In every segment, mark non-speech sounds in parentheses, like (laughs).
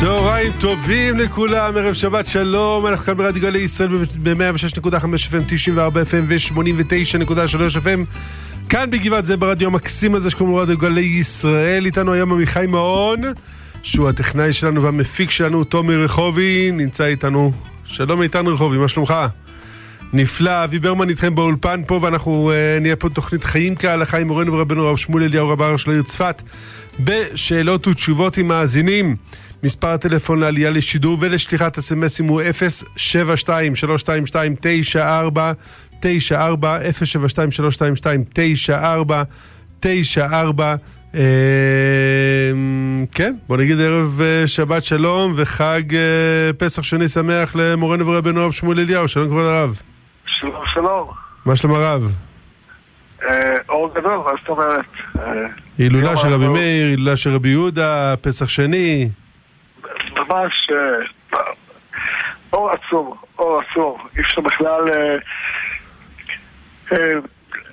צהריים טובים לכולם, ערב שבת שלום, אנחנו כאן ברדיו גלי ישראל ב-106.5 FM, 94 FM ו-89.3 FM. כאן בגבעת זה ברדיו המקסים הזה שקוראים לו רדיו גלי ישראל, איתנו היום עמיחי מעון שהוא הטכנאי שלנו והמפיק שלנו, תומר רחובי, נמצא איתנו, שלום איתן רחובי, מה שלומך? נפלא, אבי ברמן איתכם באולפן פה ואנחנו uh, נהיה פה תוכנית חיים כהלכה עם מורנו ורבנו רב שמואל אליהו רב של העיר צפת בשאלות ותשובות עם מאזינים. מספר הטלפון לעלייה לשידור ולשליחת אסמסים הוא 072 322 94 94 072 322 94 94 כן, בוא נגיד ערב אה, שבת שלום וחג אה, פסח שני שמח למורנו ורבנו רב שמואל אליהו, שלום כבוד הרב. שלום שלום. מה שלום הרב? אה, אור גדול, מה זאת אומרת? הילולה של רבי מאיר, הילולה של רבי יהודה, פסח שני. ממש אור עצום, אור עצום. אי אפשר בכלל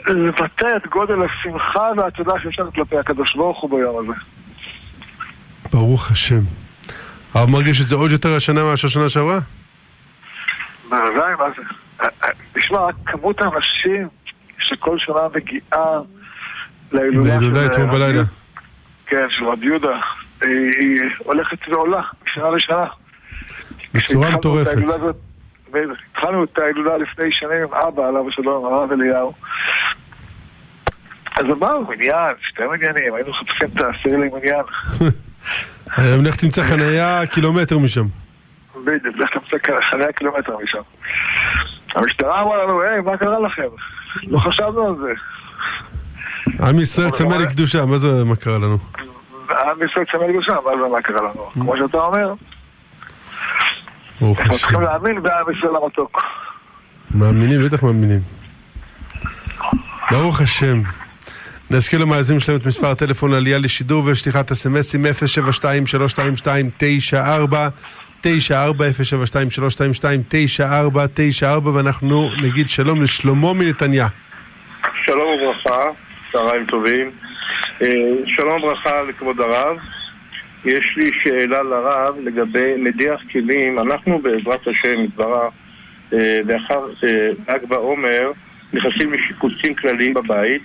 לבטא את גודל השמחה והתודה שאפשר כלפי הקדוש ברוך הוא ביום הזה. ברוך השם. הרב מרגיש את זה עוד יותר השנה מאשר שנה שעברה? בוודאי, מה זה? תשמע, כמות האנשים שכל שנה מגיעה להילולה של... אתמול בלילה. כן, של רבי יהודה, היא הולכת ועולה משנה לשנה. בצורה מטורפת. התחלנו את ההילולה לפני שנים עם אבא, עליו השלום, הרב אליהו. אז אמרנו, מניין, שתי מניינים, היינו מחפשים את העשיר למניין. (laughs) היום לך תמצא חניה קילומטר משם. בדיוק, לך תמצא חניה קילומטר משם. המשטרה אמרה לנו, היי, מה קרה לכם? לא חשבנו על זה. עם ישראל צמא לקדושה, מה זה מה קרה לנו? עם ישראל צמא לקדושה, מה זה מה קרה לנו? כמו שאתה אומר. אנחנו צריכים להאמין בעם ישראל המתוק. מאמינים, בטח מאמינים. ברוך השם. נזכיר למאזינים שלנו את מספר הטלפון לעלייה לשידור ושליחת אסמסים 072-322-94 94-072-322-9494 ואנחנו נגיד שלום לשלמה מנתניה. שלום וברכה, צהריים טובים. שלום וברכה לכבוד הרב. יש לי שאלה לרב לגבי מדיח כלים. אנחנו בעזרת השם, מדברה, לאחר ל"ג בעומר, נכנסים לשיפוצים כלליים בבית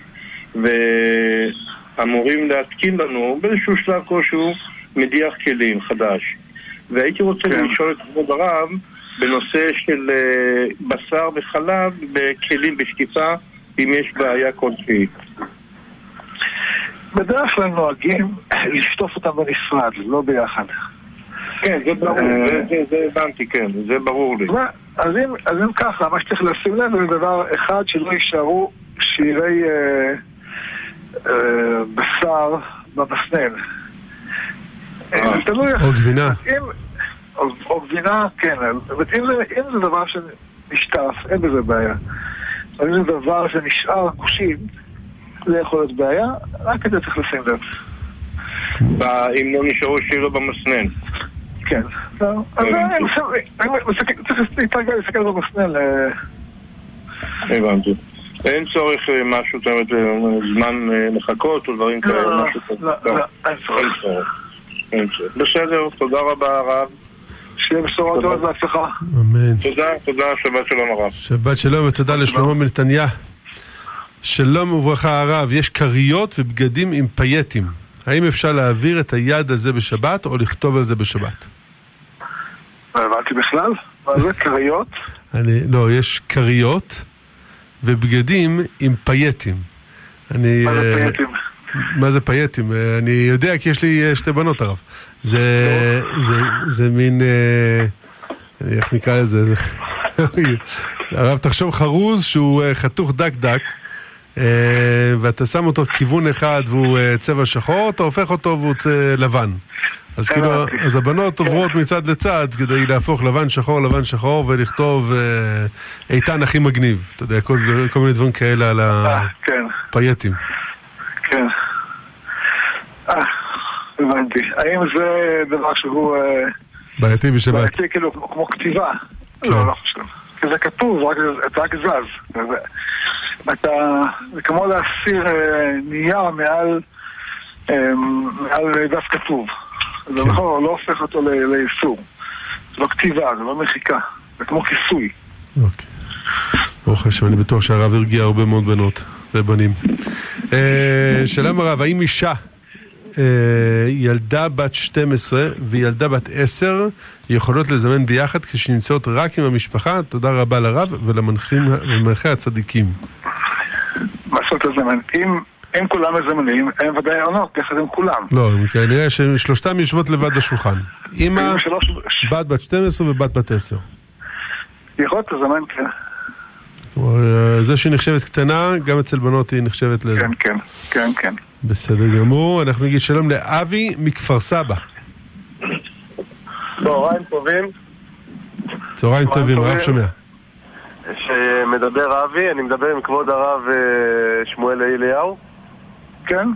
ואמורים להתקין לנו באיזשהו שלב כלשהו מדיח כלים חדש. והייתי רוצה כן. לשאול את כבוד הרב בנושא של uh, בשר וחלב בכלים בשקיפה, אם יש בעיה כלשהי. בדרך כלל נוהגים (clears throat) לשטוף אותם בנפרד, לא ביחד. כן, זה ברור, זה הבנתי, כן, זה ברור לי. אז אם, אז אם ככה, מה שצריך לשים לב זה דבר אחד, שלא יישארו שירי אה, אה, בשר במסנן. או גבינה. או גבינה, כן. אם זה דבר שנשטף, אין בזה בעיה. אבל אם זה דבר שנשאר כושים, זה יכול להיות בעיה, רק את זה צריך לשים לב. אם לא נשארו שירה במסנן. כן. אז צריך להתרגל להסתכל במסנן. הבנתי. אין צורך משהו, זאת אומרת, זמן לחכות או דברים כאלה, משהו כזה. לא, לא, אין צורך. בסדר, תודה רבה הרב. שיהיה בשורות טובות והצלחה. אמן. תודה, תודה, שבת שלום הרב. שבת שלום ותודה לשלמה מנתניה. שלום וברכה הרב, יש כריות ובגדים עם פייטים. האם אפשר להעביר את היד הזה בשבת או לכתוב על זה בשבת? לא הבנתי בכלל. מה זה כריות? (laughs) אני, לא, יש כריות ובגדים עם פייטים. אני... מה זה פייטים? מה זה פייטים? אני יודע כי יש לי שתי בנות הרב. זה, זה, זה מין... איך נקרא לזה? זה... (laughs) הרב, תחשוב חרוז שהוא חתוך דק דק. ואתה שם אותו כיוון אחד והוא צבע שחור, אתה הופך אותו והוא לבן. אז כאילו, אז הבנות עוברות מצד לצד כדי להפוך לבן שחור, לבן שחור ולכתוב איתן הכי מגניב. אתה יודע, כל, כל מיני דברים כאלה על הפייטים. כן. אה, הבנתי. האם זה דבר שהוא... בעייתי בשבת. בעייתי כאילו כמו כתיבה. לא, לא חושב. כי זה כתוב, זה רק זז. אתה, זה כמו להסיר נייר מעל, מעל דף כתוב. זה נכון, לא הופך אותו לאיסור. זה לא כתיבה, זה לא מחיקה, זה כמו כיסוי. אוקיי. ברוך השם, אני בטוח שהרב הרגיע הרבה מאוד בנות ובנים. אה, שלום הרב, האם אישה, אה, ילדה בת 12 וילדה בת 10 יכולות לזמן ביחד כשנמצאות רק עם המשפחה? תודה רבה לרב ולמנחי הצדיקים. מה זאת לזמן? אם... אם כולם מזמנים, הם ודאי עונות, יחד עם כולם. לא, כנראה ששלושתם יושבות לבד בשולחן. אמא, בת בת 12 ובת בת 10. יכול להיות לזמן, כן. כלומר, אה, זה שהיא נחשבת קטנה, גם אצל בנות היא נחשבת לזה. כן, כן, כן, כן. בסדר גמור. אנחנו נגיד שלום לאבי מכפר סבא. צהריים טובים. צהריים טובים, רב שומע. שמדבר אבי, אני מדבר עם כבוד הרב אה, שמואל אליהו. כן.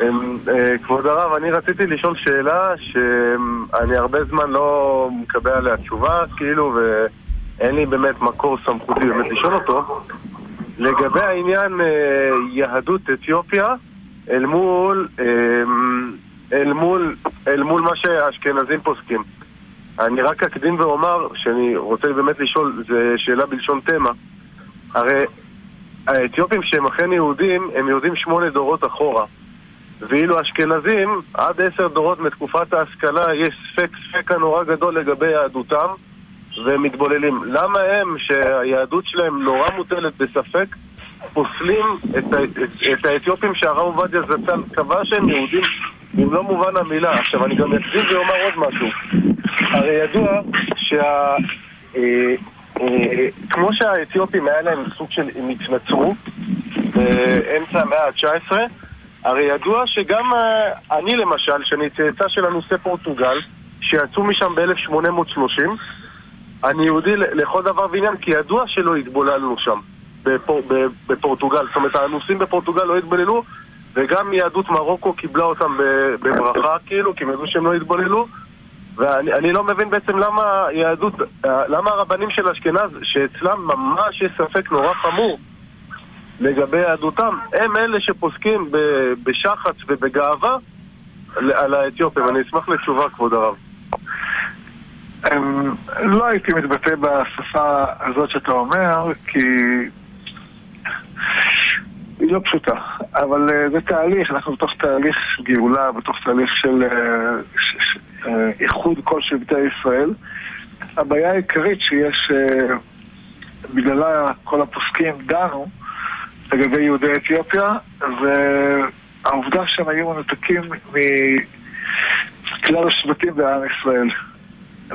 אה, כבוד הרב, אני רציתי לשאול שאלה שאני הרבה זמן לא מקבל עליה תשובה, כאילו, ואין לי באמת מקור סמכותי באמת לשאול אותו. לגבי העניין אה, יהדות אתיופיה אל מול, אה, אל מול, אל מול מה שהאשכנזים פוסקים. אני רק אקדים ואומר שאני רוצה באמת לשאול, זו שאלה בלשון תמה. הרי האתיופים שהם אכן יהודים, הם יהודים שמונה דורות אחורה. ואילו אשכנזים, עד עשר דורות מתקופת ההשכלה, יש ספק ספק הנורא גדול לגבי יהדותם, והם מתבוללים. למה הם, שהיהדות שלהם נורא מוטלת בספק, פוסלים את, את, את האתיופים שהרב עובדיה זצ"ל קבע שהם יהודים במלוא מובן המילה. עכשיו, אני גם אקדים ואומר עוד משהו. הרי ידוע שה... אה, אה, כמו שהאתיופים היה להם סוג של, הם התנצרו באמצע המאה ה-19, הרי ידוע שגם אה, אני למשל, שאני צאצא של אנוסי פורטוגל, שיצאו משם ב-1830, אני יהודי לכל דבר ועניין, כי ידוע שלא התבוללנו שם, בפור, בפורטוגל. זאת אומרת, האנוסים בפורטוגל לא התבוללו, וגם יהדות מרוקו קיבלה אותם בברכה, כאילו, כי הם ידעו שהם לא התבוללו. ואני לא מבין בעצם למה יהדות, למה הרבנים של אשכנז, שאצלם ממש יש ספק נורא חמור לגבי יהדותם, הם אלה שפוסקים בשחץ ובגאווה על האתיופים. אני אשמח לתשובה, כבוד הרב. לא הייתי מתבטא בשפה הזאת שאתה אומר, כי היא לא פשוטה, אבל uh, זה תהליך, אנחנו בתוך תהליך גאולה, בתוך תהליך של uh, איחוד כל שבטי ישראל. הבעיה העיקרית שיש, uh, בגללה כל הפוסקים דנו לגבי יהודי אתיופיה, והעובדה שהם היו מנותקים מכלל השבטים בעם ישראל.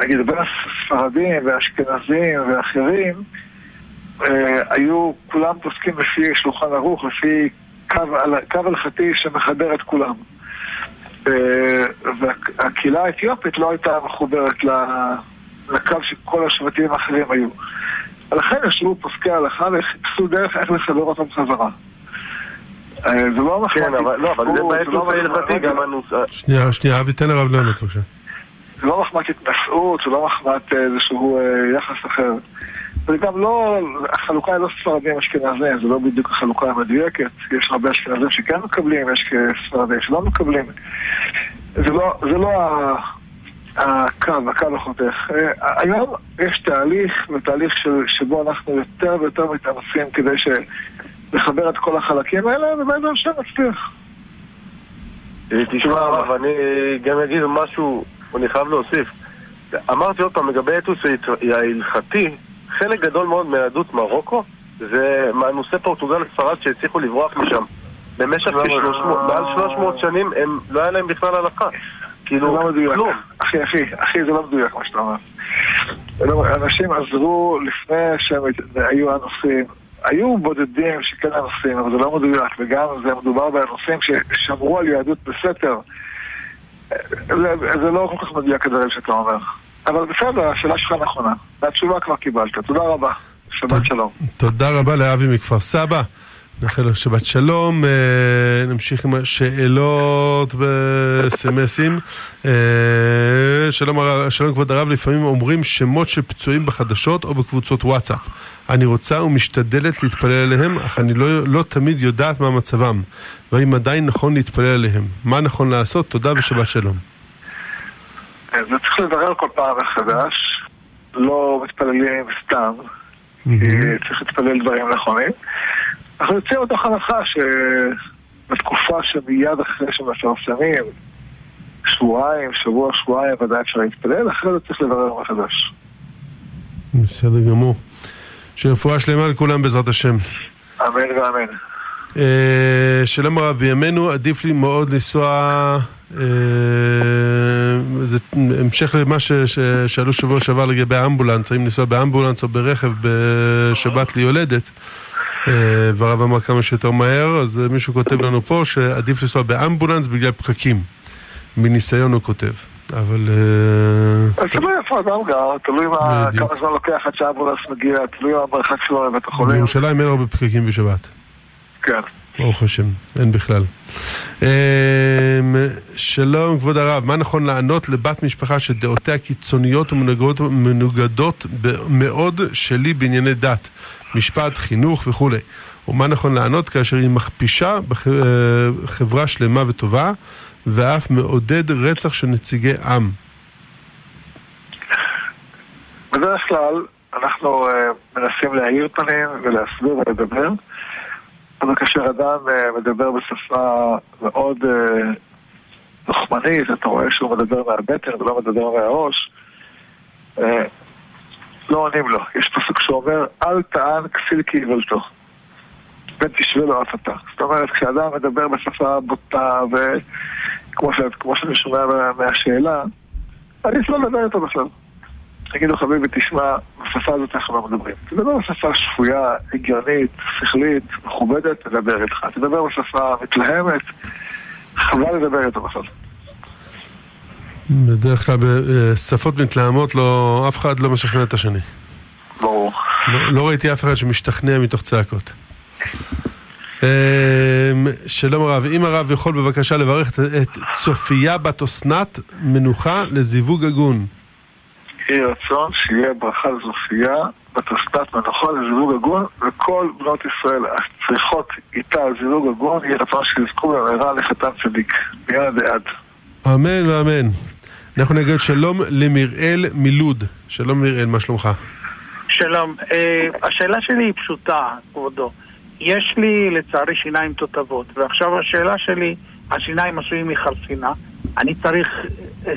נגיד, בין הספרדים והאשכנזים ואחרים, אה, היו כולם פוסקים לפי שולחן ערוך, לפי קו הלכתי שמחבר את כולם. אה, והקהילה האתיופית לא הייתה מחוברת לקו שכל השבטים האחרים היו. לכן ישבו פוסקי ההלכה וחיפשו דרך איך לסדר אותם חזרה. אה, זה לא מחמד כן, לא, אבל זה בעצם לא ההלכתי גם הנושא. שנייה, שנייה, אבי, תן לרב לענות בבקשה. זה לא מחמת התנשאות, זה לא מחמת איזשהו יחס אחר. זה גם לא, החלוקה היא לא ספרדים אשכנזים, זה לא בדיוק החלוקה המדויקת. יש הרבה אשכנזים שכן מקבלים, יש ספרדים שלא מקבלים. זה לא, זה לא הקו, הקו החותך. היום יש תהליך, ותהליך שבו אנחנו יותר ויותר מתאמצים כדי ש... לחבר את כל החלקים האלה, ובעזרת השם נצליח. תשמע אני גם אגיד משהו, אני חייב להוסיף. אמרתי עוד פעם, לגבי האתוס ההלכתי, חלק גדול מאוד מיהדות מרוקו זה מאנוסי פורטוגל וספרד שהצליחו לברוח משם. במשך מעל 300 שנים הם, לא היה להם בכלל הלכה. כאילו, לא כלום. אחי, אחי, אחי, זה לא מדויק מה שאתה אומר. לא, אנשים עזרו לפני שהם היו אנוסים. היו בודדים שכן אנוסים, אבל זה לא מדויק, וגם זה מדובר באנוסים ששמרו על יהדות בסתר. זה לא כל כך מדויק הדברים שאתה אומר. אבל בסדר, השאלה שלך נכונה. והתשובה כבר קיבלת. תודה רבה. שבת שלום. תודה רבה לאבי מכפר סבא. נאחל שבת שלום, אה, נמשיך עם השאלות בסמסים. אה, שלום, שלום כבוד הרב, לפעמים אומרים שמות של פצועים בחדשות או בקבוצות וואטסאפ. אני רוצה ומשתדלת להתפלל עליהם, אך אני לא, לא תמיד יודעת מה מצבם, והאם עדיין נכון להתפלל עליהם. מה נכון לעשות? תודה ושבת שלום. זה צריך לברר כל פעם מחדש, לא מתפללים סתם, כי צריך להתפלל דברים נכונים. אנחנו יוצאים מתוך הנחה שבתקופה שמיד אחרי שמפרסמים, שבועיים, שבוע, שבועיים, ודאי אפשר להתפלל, אחרי זה צריך לברר מחדש. בסדר גמור. שרפואה שלמה לכולם בעזרת השם. אמן ואמן. אה, שלום הרב, בימינו עדיף לי מאוד לנסוע, אה, זה המשך למה ששאלו שבוע שעבר לגבי האמבולנס, האם לנסוע באמבולנס או ברכב בשבת ליולדת. אה, והרב אמר כמה שיותר מהר, אז מישהו כותב לנו פה שעדיף לנסוע באמבולנס בגלל פקקים. מניסיון הוא כותב. אבל... אז תלוי איפה אדם גר, תלוי כמה זמן לוקח עד שהאמבולנס מגיע, תלוי המרחק שלו לבית החולים. בירושלים אין הרבה פקקים בשבת. כן. ברוך השם, אין בכלל. שלום כבוד הרב, מה נכון לענות לבת משפחה שדעותיה קיצוניות ומנוגדות מאוד שלי בענייני דת, משפט, חינוך וכולי? ומה נכון לענות כאשר היא מכפישה בחברה שלמה וטובה ואף מעודד רצח של נציגי עם? בדרך כלל אנחנו מנסים להאיר פנים ולהסביר ולדבר אבל כאשר אדם מדבר בשפה מאוד לוחמנית, אתה רואה שהוא מדבר מהבטן ולא מדבר מהראש, לא עונים לו. יש פסוק שאומר, אל טען כסיל כאיוולתו. בן תשווה לו אף אתה. זאת אומרת, כשאדם מדבר בשפה בוטה, וכמו שאני שומע מהשאלה, עדיף לא לדבר איתו בכלל. תגידו חביבי, תשמע, בשפה הזאת אנחנו לא מדברים. תדבר בשפה שפויה, הגיונית, שכלית, מכובדת, תדבר איתך. תדבר בשפה מתלהמת, חבל לדבר איתו בכלל. בדרך כלל בשפות מתלהמות לא, אף אחד לא משכנע את השני. ברור. לא, לא ראיתי אף אחד שמשתכנע מתוך צעקות. שלום הרב, אם הרב יכול בבקשה לברך את צופיה בת אסנת מנוחה לזיווג הגון. יהי רצון שיהיה ברכה לזופייה בת אסנת מנוחה לזיווג הגון וכל בנות ישראל הצריכות איתה זיווג הגון יהי רצון שיזכו במהרה לחתן צדיק. מיד עד. אמן ואמן. אנחנו נגיד שלום למיראל מלוד. שלום מיראל, מה שלומך? שלום. Uh, השאלה שלי היא פשוטה, כבודו. יש לי לצערי שיניים תותבות, ועכשיו השאלה שלי, השיניים עשויים מחרסינה, אני צריך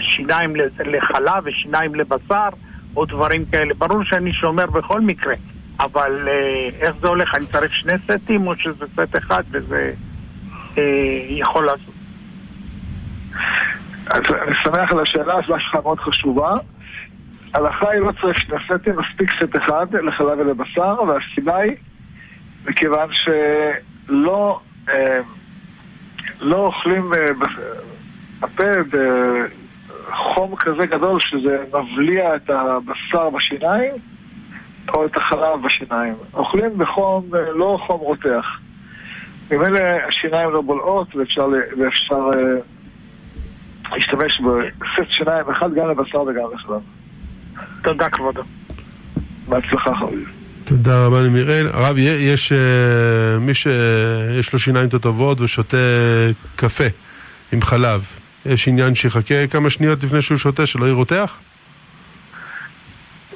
שיניים לחלב ושיניים לבשר או דברים כאלה. ברור שאני שומר בכל מקרה, אבל uh, איך זה הולך? אני צריך שני סטים או שזה סט אחד וזה uh, יכול לעשות? אני שמח על השאלה, השאלה שלך מאוד חשובה. הלכה היא לא צריך שני סטים, מספיק סט אחד לחלב ולבשר, והסיבה היא מכיוון שלא אה, לא אוכלים אה, בפה בחום כזה גדול שזה מבליע את הבשר בשיניים או את החלב בשיניים. אוכלים בחום, אה, לא חום רותח. ממילא השיניים לא בולעות ואפשר, ואפשר להשתמש בסט שיניים אחד גם לבשר וגם לחלב. תודה כבודו. בהצלחה חביב. תודה רבה למיראל. הרב, יש מי שיש לו שיניים טובות ושותה קפה עם חלב. יש עניין שיחכה כמה שניות לפני שהוא שותה, שלא ירותח?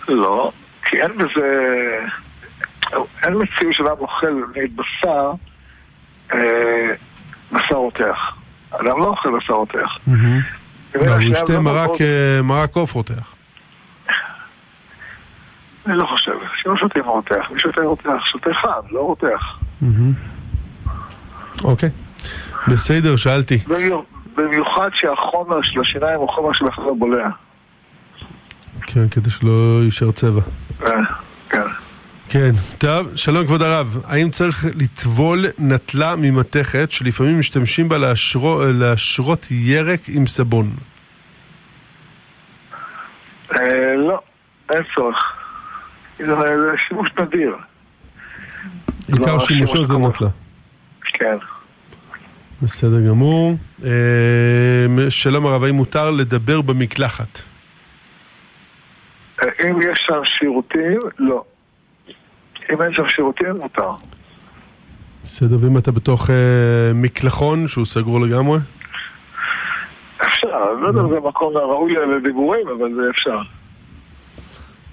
לא, כי אין בזה... אין מציאות שאדם אוכל בשר, אה, בשר רותח. אדם לא אוכל בשר רותח. הוא ישתה מרק עוף רותח. אני לא חושב, שלא שותים רותח, מי שותה רותח, שותה חם, לא רותח. אוקיי, בסדר, שאלתי. במיוחד שהחומר של השיניים הוא חומר שבכלל בולע. כן, כדי שלא יישאר צבע. כן. כן, טוב, שלום כבוד הרב, האם צריך לטבול נטלה ממתכת שלפעמים משתמשים בה להשרו, להשרות ירק עם סבון? אה, לא, אין צורך. זה שימוש נדיר. עיקר שימושו זה נטלה. כן. בסדר גמור. שלום הרב, האם מותר לדבר במקלחת? אם יש שם שירותים, לא. אם אין שם שירותים, מותר. בסדר, ואם אתה בתוך אה, מקלחון שהוא סגור לגמרי? אפשר, לא יודע אם זה מקום ראוי לדיבורים, אבל זה אפשר.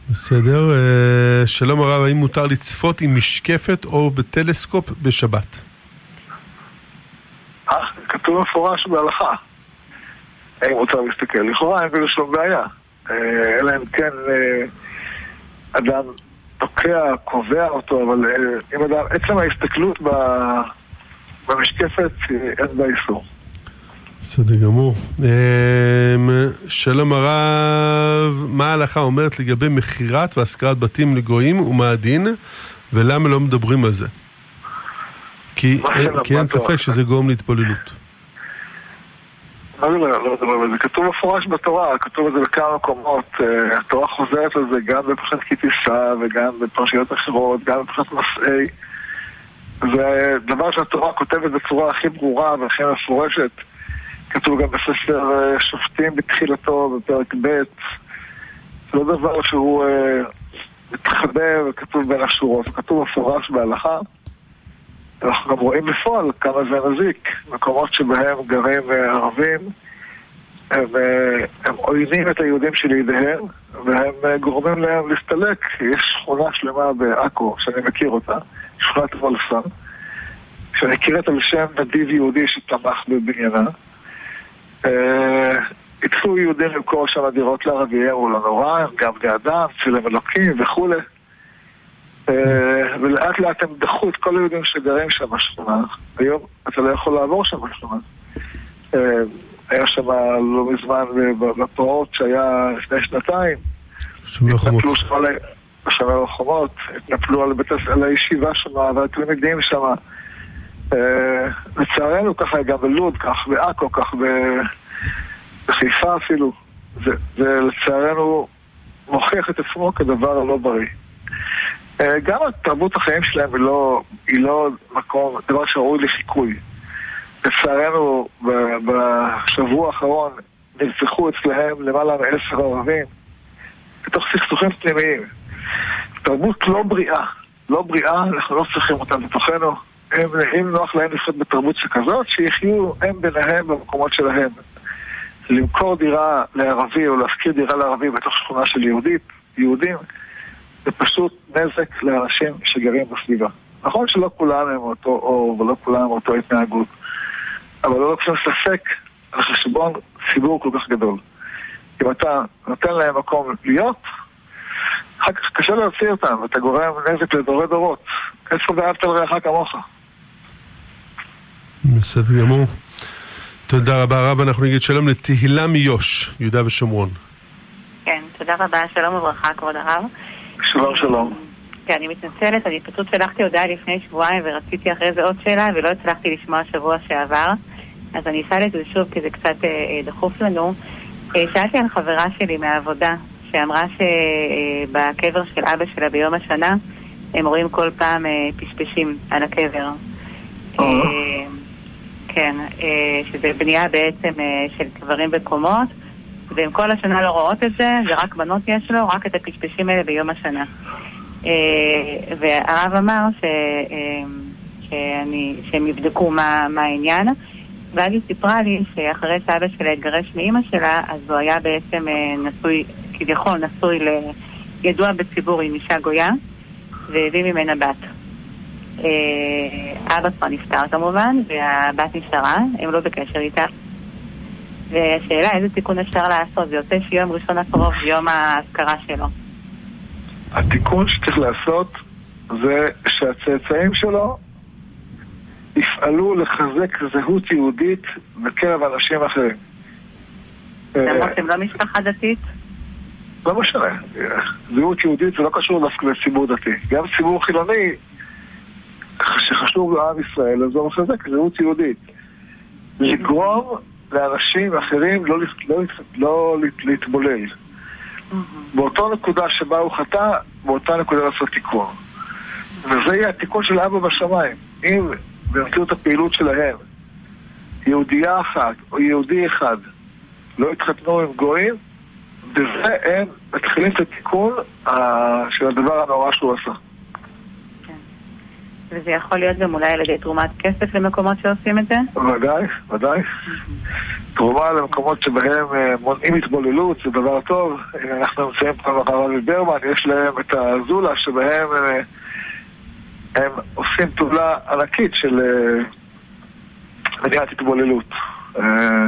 בסדר. אה, שלום הרב, האם מותר לצפות עם משקפת או בטלסקופ בשבת? אה, כתוב מפורש בהלכה. האם מותר להסתכל? לכאורה אין בזה שום בעיה. אה, אלא אם כן אדם תוקע, קובע אותו, אבל אה, אם אדם, עצם ההסתכלות במשקפת אין בה איסור. בסדר גמור. אמ, שלום הרב, מה ההלכה אומרת לגבי מכירת והשכרת בתים לגויים ומה הדין, ולמה לא מדברים על זה? כי, כי אין ספק שזה גורם להתבוללות. מה זה לא מדברים על זה? כתוב מפורש בתורה, כתוב את זה בכמה מקומות. אה, התורה חוזרת על זה גם בפרשת כי תישא וגם בפרשיות אחרות, גם בפרשת מסעי. זה דבר שהתורה כותבת בצורה הכי ברורה והכי מפורשת. כתוב גם בספר אה, שופטים בתחילתו, בפרק ב'. זה לא דבר שהוא אה, מתחבא וכתוב בין השורות, זה כתוב מפורש בהלכה. אנחנו גם רואים בפועל כמה זה מזיק. מקומות שבהם גרים אה, ערבים, הם, הם עוינים את היהודים שלידיהם, והם גורמים להם להסתלק. יש שכונה שלמה בעכו, שאני מכיר אותה, שכונת וולפסון, מכיר את על שם נדיב יהודי שתמך בבניינה. התחילו יהודים למכור שם דירות לערבים, אמרו לא נורא, הם גם בני אדם, צילם אלוקים וכולי. ולאט לאט הם דחו את כל היהודים שגרים שם בשכונה. היום אתה לא יכול לעבור שם בשכונה. היה שם לא מזמן בפרעות שהיה לפני שנתיים. שומר חומות. החומות, התנפלו על, בית, על הישיבה שם ועל התלמידים שם. לצערנו ככה גם בלוד, כך בעכו, כך בחיפה אפילו. זה, זה לצערנו מוכיח את עצמו כדבר הלא בריא. גם תרבות החיים שלהם היא לא, היא לא מקום, דבר שראוי לחיקוי. לצערנו בשבוע האחרון נרצחו אצלהם למעלה מעשר ערבים בתוך סכסוכים פנימיים. תרבות לא בריאה, לא בריאה, אנחנו לא צריכים אותה בתוכנו. הם, אם נוח להם לחיות בתרבות שכזאת, שיחיו הם ביניהם במקומות שלהם. למכור דירה לערבי או להשכיר דירה לערבי בתוך שכונה של יהודית, יהודים, זה פשוט נזק לאנשים שגרים בסביבה. נכון שלא כולם הם אותו אור ולא כולם הם אותו התנהגות, אבל לא לוקחים ספק על חשבון ציבור כל כך גדול. אם אתה נותן להם מקום להיות, אחר כך קשה להוציא אותם, ואתה גורם נזק לדורי דורות. איפה ואהבת לרעך כמוך. בסדר גמור. תודה רבה רב, אנחנו נגיד שלום לתהילה מיוש, יהודה ושומרון. כן, תודה רבה, שלום וברכה, כבוד הרב. שלום, שלום. כן, אני מתנצלת, אני פשוט שלחתי הודעה לפני שבועיים ורציתי אחרי זה עוד שאלה ולא הצלחתי לשמוע שבוע שעבר, אז אני אשאל את זה שוב כי זה קצת אה, אה דחוף לנו. אה, שאלתי על חברה שלי מהעבודה, שאמרה שבקבר של אבא שלה ביום השנה הם רואים כל פעם אה, פשפשים על הקבר. אה, כן, אה, שזה בנייה בעצם אה, של קברים בקומות, והם כל השנה לא רואות את זה, זה רק בנות יש לו, רק את הפשפשים האלה ביום השנה. אה, והרב אמר ש, שאני, שהם יבדקו מה, מה העניין, ואז היא סיפרה לי שאחרי שאבא שלה התגרש מאימא שלה, אז הוא היה בעצם נשוי, כביכול נשוי ל... ידוע בציבור עם אישה גויה, והביא ממנה בת. אה, אבא כבר נפטר כמובן, והבת נשארה, הם לא בקשר איתה. והשאלה איזה תיקון אפשר לעשות, זה יוצא שיום ראשון הקרוב יום האזכרה שלו. התיקון שצריך לעשות זה שהצאצאים שלו יפעלו לחזק זהות יהודית בקרב אנשים אחרים. למרות שהם לא משפחה דתית? לא משנה. זהות יהודית זה לא קשור דווקא לציבור דתי. גם ציבור חילוני שחשוב לעם ישראל, אז הוא מחזק זהות יהודית. לגרום לאנשים אחרים לא, לא, לא להתבולל. באותו נקודה שבה הוא חטא, באותה נקודה לעשות תיקון. וזה יהיה התיקון של אבא בשמיים. אם באמצעות הפעילות שלהם יהודייה אחת או יהודי אחד לא התחתנו עם גויים, בזה הם מתחילים את התיקון של הדבר הנורא שהוא עשה. וזה יכול להיות גם אולי על ידי תרומת כסף למקומות שעושים את זה? ודאי, ודאי. תרומה למקומות שבהם אה, מונעים התבוללות זה דבר טוב. הנה, אנחנו נמצאים פה עם הרב ברמן, יש להם את הזולה שבהם אה, הם עושים פעולה ענקית של אה, מניעת התבוללות. אה,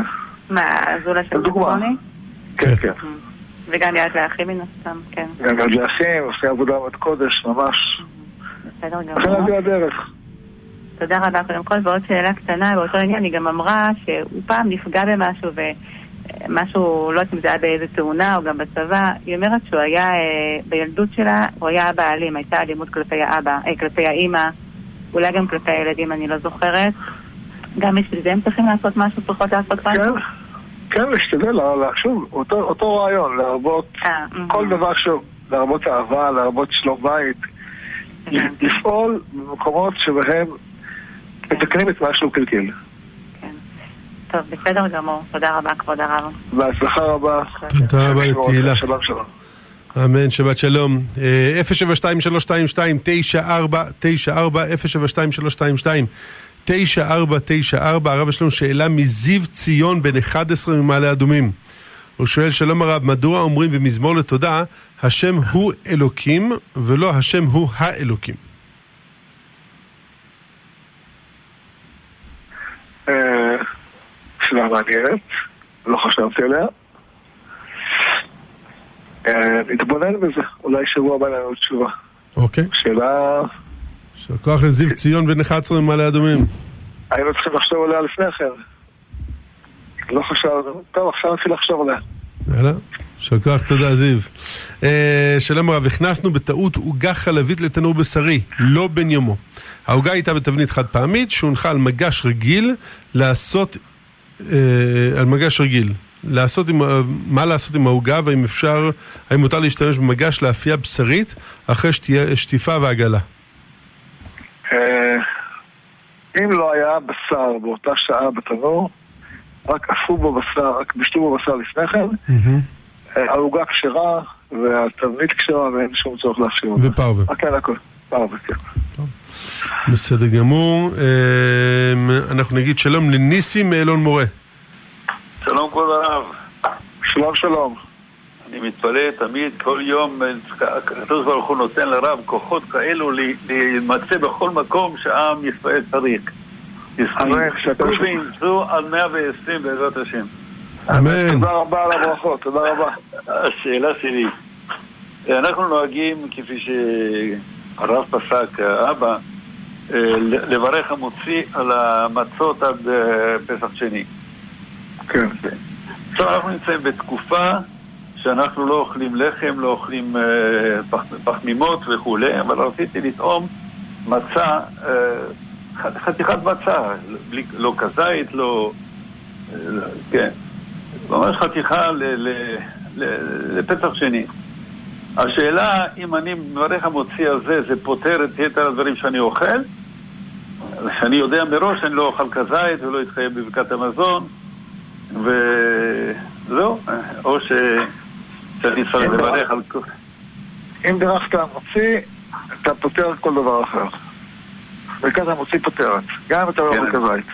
מה, זולה של לדוגמה. צפוני? כן, כן. וגם יד לאחים מן הסתם, כן. גם יד לאחים, עושים עבודה מאוד קודש, ממש. בסדר לכן גמור. זה הדרך. תודה רבה. קודם כל, ועוד שאלה קטנה באותו עניין, היא גם אמרה שהוא פעם נפגע במשהו ומשהו, לא יודעת אם זה היה באיזה תאונה או גם בצבא, היא אומרת שהוא היה, אה, בילדות שלה, הוא היה אבא אלים, הייתה אלימות כלפי האבא, אה, כלפי האימא, אולי גם כלפי הילדים, אני לא זוכרת. גם בשביל זה הם צריכים לעשות משהו, צריכות לעשות כן, משהו? כן, להשתדל, לה- לה- שוב, אותו אותו רעיון, להרבות אה. כל דבר שהוא, להרבות אהבה, להרבות שלום בית. (laughs) לפעול במקומות שבהם מתקנים את מה שהוא קלקל. כן. טוב, בסדר גמור. תודה רבה, כבוד הרב. בהצלחה רבה. תודה רבה לתהילה. שלום, שלום. אמן, שבת שלום. אה, 072-322-9494, 072-322-9494. הרב, יש לנו שאלה מזיו ציון, בן 11 ממעלה אדומים. הוא שואל, שלום הרב, מדוע אומרים במזמור לתודה, השם הוא אלוקים, ולא השם הוא האלוקים? אה, שאלה מעניינת, לא חשבתי עליה. אה, נתבונן בזה, אולי שבוע הבא לנו תשובה. אוקיי. שאלה, יישר כוח לזיו ציון, בן 11 ממעלה אדומים. היינו צריכים לחשוב עליה לפני כן. לא חשבנו, טוב, עכשיו נתחיל לחשוב עליה. יאללה, יישר כוח, תודה זיו. אה, שלום הרב, הכנסנו בטעות עוגה חלבית לתנור בשרי, לא בן יומו. העוגה הייתה בתבנית חד פעמית, שהונחה על מגש רגיל, לעשות, אה, על מגש רגיל. לעשות עם, מה לעשות עם העוגה, והאם אפשר, האם מותר להשתמש במגש לאפייה בשרית, אחרי שתהיה שטיפה והגלה. אה, אם לא היה בשר באותה שעה בתנור, רק עפו בו בשר, רק בישלו בו בשר לפני כן, אה, העוגה כשרה והתבנית כשרה ואין שום צורך להכשיר אותה. ופרווה. רק כן, הכל. פרווה, כן. בסדר גמור. אה, אנחנו נגיד שלום לניסים מאלון מורה. שלום כבוד הרב, שלום שלום. אני מתפלא תמיד, כל יום הקדוש ברוך הוא נותן לרב כוחות כאלו ל- להימצא בכל מקום שעם ישראל צריך. אמן, שאתה יזכו שוב. וימצאו על 120 בעזרת השם. אמן. תודה רבה על הברכות, תודה רבה. השאלה שלי, אנחנו נוהגים כפי שהרב פסק, האבא, אה, לברך המוציא על המצות עד אה, פסח שני. כן. עכשיו אנחנו נמצאים בתקופה שאנחנו לא אוכלים לחם, לא אוכלים אה, פח, פחמימות וכולי, אבל רציתי לטעום מצה, חתיכת בלי, לא כזית, לא... כן. ממש חתיכה ל, ל, ל, לפסח שני. השאלה אם אני מברך המוציא הזה, זה פותר את יתר הדברים שאני אוכל? שאני יודע מראש שאני לא אוכל כזית ולא אתחייב בברכת המזון וזהו, או ש... שאני צריך לברך על כל... אם דרכת המוציא, אתה פותר כל דבר אחר. ברכת המוציא פותרת, גם אם אתה לא כן. אוכל כזית.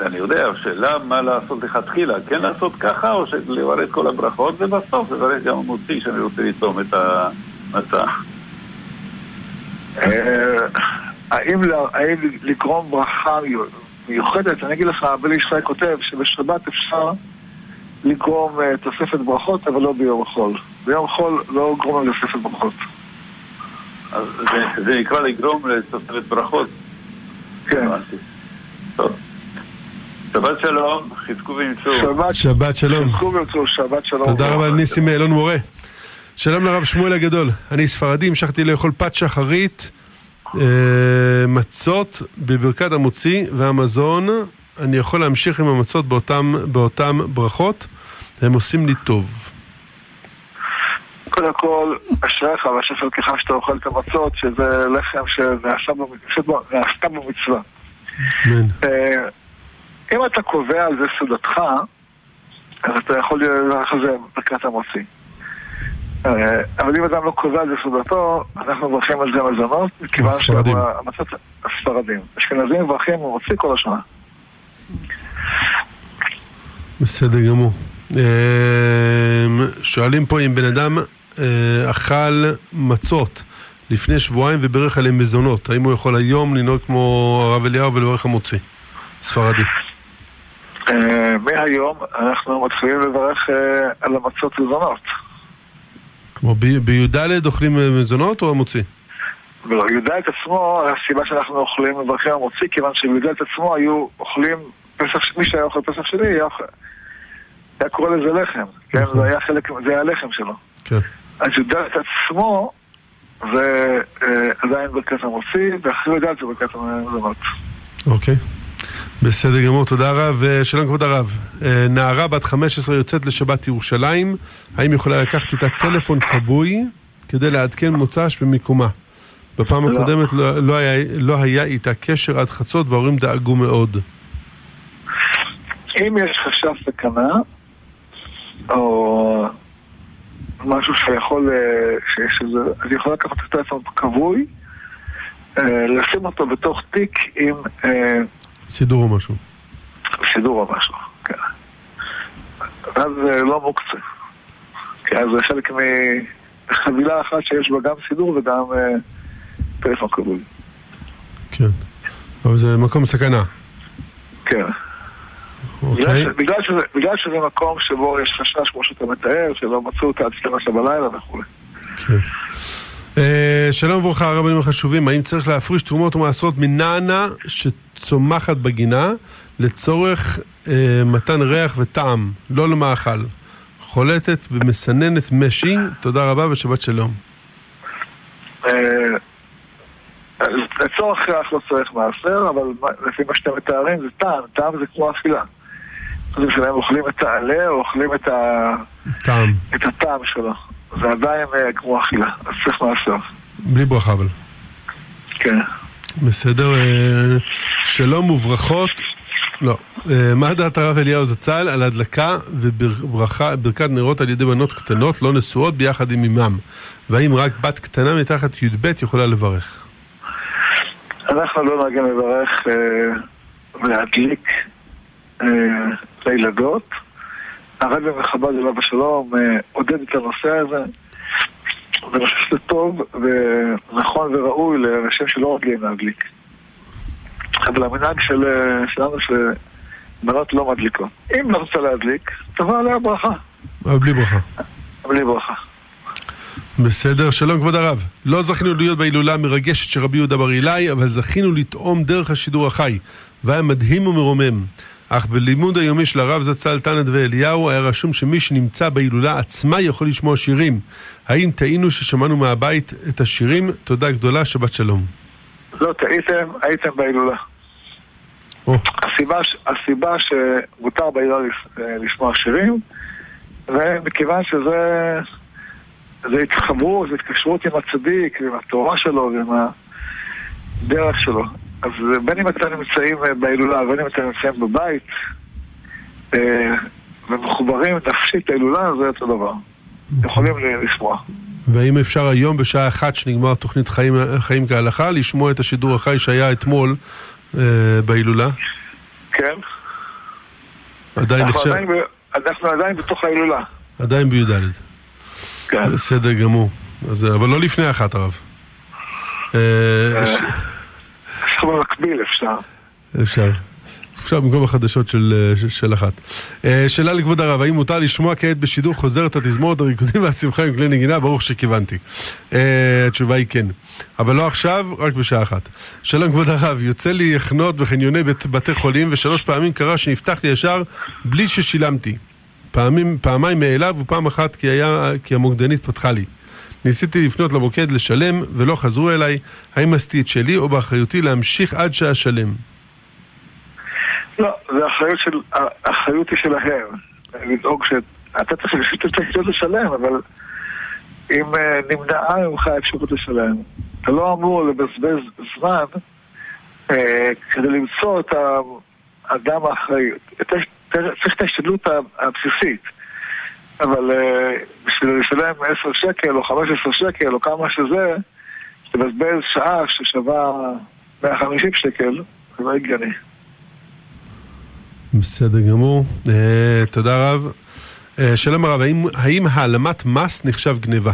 אני יודע, השאלה מה לעשות לכתחילה, כן לעשות ככה או לברך כל הברכות ובסוף לברך גם המוציא שאני רוצה לטעום את המצה. אה, האם לגרום ברכה מיוחדת, אני אגיד לך, בלי ישראל כותב שבשבת אפשר לגרום אה, תוספת ברכות, אבל לא ביום חול. ביום חול לא גורמים לתוספת ברכות. זה נקרא לגרום לתוספת ברכות. כן. טוב. שבת שלום, חזקו ואמצו. שבת שבת שלום. חזקו וירצו, שבת שלום. תודה רבה לניסים מאלון מורה. שלום לרב שמואל הגדול. אני ספרדי, המשכתי לאכול פת שחרית, אה, מצות בברכת המוציא והמזון. אני יכול להמשיך עם המצות באותם, באותם ברכות, הם עושים לי טוב. קודם כל, אשריך והשפר ככה שאתה אוכל את המצות, שזה לחם שנעשתה בו מצווה. אמן. אה, אם אתה קובע על זה סעודתך, אז אתה יכול לברך על זה ברכת המוציא. אה, אבל אם אדם לא קוזז לסעודתו, אנחנו מברכים על זה מזונות, מכיוון. שהמצות הספרדים. אשכנזים מברכים, הוא מוציא כל השנה. בסדר גמור. אמ, שואלים פה אם בן אדם אה, אכל מצות לפני שבועיים ובירך עליהם מזונות, האם הוא יכול היום לנהוג כמו הרב אליהו ולברך המוציא? ספרדי. אה, מהיום אנחנו מתחילים לברך אה, על המצות וזונות. כמו בי"ד אוכלים אה, מזונות או המוציא? ולא, י"ד עצמו, הסיבה שאנחנו אוכלים מברכים המוציא, כיוון שבי"ד עצמו היו אוכלים פסח, מי שהיה אוכל פסח שלי, היה, אוכל- היה קורא לזה לחם, כן? נכון. זה היה חלק, זה היה הלחם שלו. כן. אז י"ד עצמו זה אה, עדיין ברכת המוציא, ואחרי י"ד זה ברכת המזונות. אוקיי. בסדר גמור, תודה רב. אה, שלום כבוד הרב. אה, נערה בת 15 יוצאת לשבת ירושלים, האם יכולה לקחת איתה טלפון כבוי כדי לעדכן מוצ"ש במיקומה? בפעם לא. הקודמת לא, לא, היה, לא היה איתה קשר עד חצות וההורים דאגו מאוד. אם יש חשש סכנה, או משהו שיכול, אה, שיש איזה, אז היא יכולה לקחת את הטלפון כבוי, אה, לשים אותו בתוך תיק עם אה, סידור או משהו. סידור או משהו, כן. ואז זה לא מוקצה. כי אז זה חלק מחבילה אחת שיש בה גם סידור וגם טלפון כבוי. כן. אבל זה מקום סכנה. כן. אוקיי. בגלל, שזה, בגלל שזה מקום שבו יש חשש, כמו שאתה מתאר, שלא מצאו את ההצלמה שלה בלילה וכולי. כן. אה, שלום וברכה הרבנים החשובים, האם צריך להפריש תרומות ומעשרות מנענה שצומחת בגינה לצורך אה, מתן ריח וטעם, לא למאכל? חולטת במסננת משי, תודה רבה ושבת שלום. אה, לצורך ריח לא צריך מעשר, אבל לפי מה שאתם מתארים זה טעם, טעם זה כמו אכילה. משנה אם אוכלים את העלה או אוכלים את, ה... טעם, את הטעם שלו. זה עדיין אה, כמו אכילה, אז צריך מעשר. בלי ברכה אבל. כן. בסדר, אה, שלום וברכות. לא. אה, מה דעת הרב אליהו זצ"ל על הדלקה וברכת נרות על ידי בנות קטנות לא נשואות ביחד עם אימם? והאם רק בת קטנה מתחת י"ב יכולה לברך? אנחנו לא נוהגים לברך אה, ולהדליק לילדות. הרבי מחב"ד אליו השלום אה, עודד את הנושא הזה. ואני חושב שזה טוב ונכון וראוי לאנשים שלא רגילים להדליק. אבל המנהג של, אה, שלנו שבנות לא מדליקות. אם לא רוצה להדליק, תבוא עליה ברכה, אבל בלי ברכה. בלי ברכה. בסדר, שלום כבוד הרב. לא זכינו להיות בהילולה המרגשת של רבי יהודה בר אילאי, אבל זכינו לטעום דרך השידור החי, והיה מדהים ומרומם. אך בלימוד היומי של הרב זצ"ל טנת ואליהו היה רשום שמי שנמצא בהילולה עצמה יכול לשמוע שירים. האם טעינו ששמענו מהבית את השירים? תודה גדולה, שבת שלום. לא טעיתם, הייתם בהילולה. או, הסיבה, הסיבה שמותר בהילולה לשמוע שירים, ומכיוון שזה זה התחברות, זה התקשרות עם הצדיק, עם התורה שלו ועם הדרך שלו. אז אה, בין אם אתם נמצאים אה, בהילולה ובין אם אתם נמצאים בבית אה, ומחוברים נפשית להילולה, זה אותו דבר. יכולים ל- לשמוע. והאם אפשר היום בשעה אחת שנגמר תוכנית חיים, חיים כהלכה לשמוע את השידור החי שהיה אתמול אה, בהילולה? כן? עדיין אנחנו נחשב, עדיין אנחנו עדיין בתוך ההילולה. עדיין בי"ד. כן. בסדר גמור. אז, אבל לא לפני אחת הרב. אה, עכשיו במקביל אפשר. אפשר. אפשר במקום החדשות של, אה, של, של אחת. אה, שאלה לכבוד הרב, האם מותר לשמוע כעת בשידור חוזר את התזמורת, הריקודים והשמחה עם כלי נגינה? ברוך שכיוונתי. אה, התשובה היא כן. אבל לא עכשיו, רק בשעה אחת. שלום כבוד הרב, יוצא לי לחנות בחניוני בית, בתי חולים, ושלוש פעמים קרה שנפתח לי ישר בלי ששילמתי. פעמים, פעמיים מאליו ופעם אחת כי, היה, כי המוקדנית פתחה לי. ניסיתי לפנות למוקד לשלם ולא חזרו אליי, האם עשיתי את שלי או באחריותי להמשיך עד שאשלם? לא, זה אחריות של, האחריות היא שלהם. לדאוג ש... אתה צריך האפשרות לשלם, אבל אם אה, נמנעה ממך האפשרות לשלם, אתה לא אמור לבזבז זמן אה, כדי למצוא את האדם האחראי. צריך את ההשתדלות הבסיסית. אבל אה, בשביל לשלם 10 שקל או 15 שקל או כמה שזה, תבזבז שעה ששווה 150 שקל, זה לא הגיוני. בסדר גמור. אה, תודה רב. אה, שלום הרב, האם, האם העלמת מס נחשב גניבה?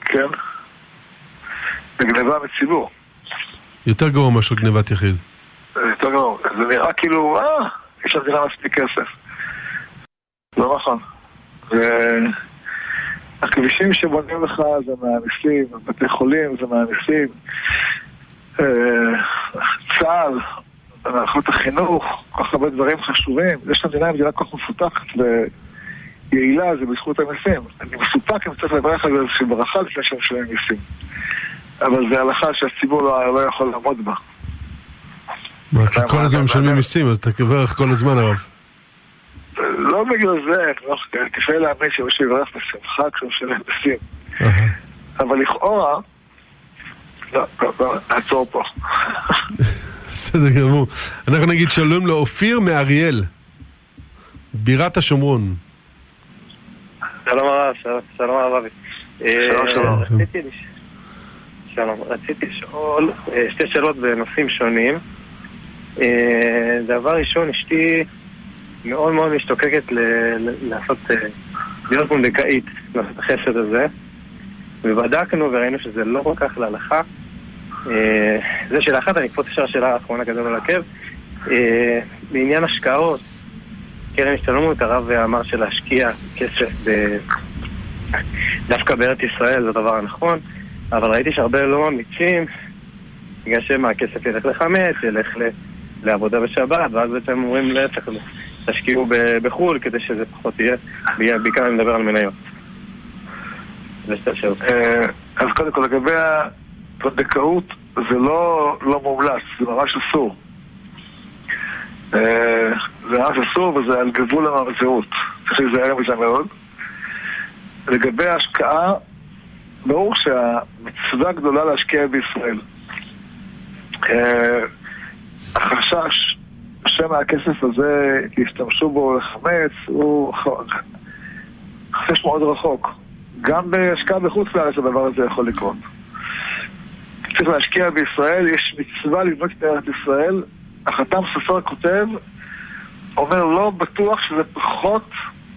כן? זה גניבה מציבור. יותר גרוע מאשר גניבת יחיד. זה יותר גרוע. זה נראה כאילו, אה, יש למדינה מספיק כסף. לא נכון. והכבישים שבונים לך זה מהמיסים, בתי חולים זה מהמיסים, אה, צה"ל, מערכות החינוך, כל כך הרבה דברים חשובים. יש למדינה מדינה כל כך מפותחת ויעילה, זה בזכות המיסים. אני מסופק אם צריך לברך על איזושהי ברכה לפני שהם משלמים מיסים. אבל זה הלכה שהציבור לא, לא יכול לעמוד בה. מה, כי כל הזמן משלמים מיסים, אז אתה כל הזמן הרב. לא בגלל זה, לא, קשה להאמין שמישהו יברך בשמחה כשהוא משלם מיסים. אבל לכאורה, לא, לא, לא, נעצור פה. בסדר גמור. אנחנו נגיד שלום לאופיר מאריאל, בירת השומרון. שלום הרב, שלום הרב אבי. שלום, שלום. רציתי לש- שלום, רציתי לשאול אה, שתי שאלות בנושאים שונים. אה, דבר ראשון, אשתי מאוד מאוד משתוקקת ל- לעשות, אה, להיות פונדקאית, לעשות החסד הזה. ובדקנו וראינו שזה לא כל כך להלכה. אה, זה שאלה אחת, אני אקפוץ ישר לשאלה האחרונה כזה לא לעכב. אה, בעניין השקעות, קרן השתלמות, הרב אמר שלהשקיע כסף ב... דווקא בארץ ישראל זה הדבר הנכון, אבל ראיתי שהרבה לא ממליצים, בגלל שמה, הכסף ילך לחמץ, ילך ל... לעבודה בשבת, ואז בעצם אומרים להפך, תשקיעו בחו"ל כדי שזה פחות יהיה, בעיקר אני מדבר על מניות. אה, אז קודם כל, לגבי הפונדקאות, זה לא, לא מומלץ, זה ממש אסור. אה, זה ממש אסור וזה על גבול הממזרות. צריך להיזהר מזה מאוד. לגבי ההשקעה, ברור שהמצווה גדולה להשקיע בישראל. אה, החשש שמא הכסף הזה, ישתמשו בו לחמץ, הוא ח- חשש מאוד רחוק. גם בהשקעה בחוץ לארץ הדבר הזה יכול לקרות. צריך להשקיע בישראל, יש מצווה לבנות את ארץ ישראל. החתם סופר כותב, אומר לא בטוח שזה פחות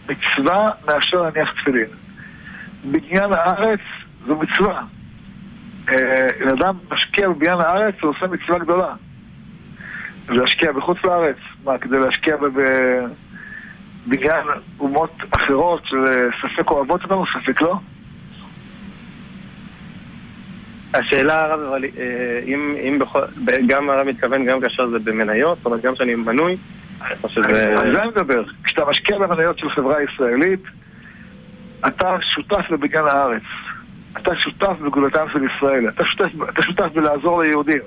מצווה מאשר להניח תפילין. בניין הארץ זו מצווה. אה, בן אדם משקיע בבניין הארץ, הוא עושה מצווה גדולה. להשקיע בחוץ לארץ? מה, כדי להשקיע בבניין אומות אחרות שספק אוהבות אותנו, ספק לא? השאלה הרב, אבל אה, אם, אם בכל, גם הרב מתכוון גם כאשר זה במניות, זאת אומרת גם שאני מנוי, או שזה... על זה אני מדבר. כשאתה משקיע במניות של חברה ישראלית, אתה שותף בבניין הארץ. אתה שותף בגאולתם של ישראל. אתה שותף, אתה שותף בלעזור ליהודים.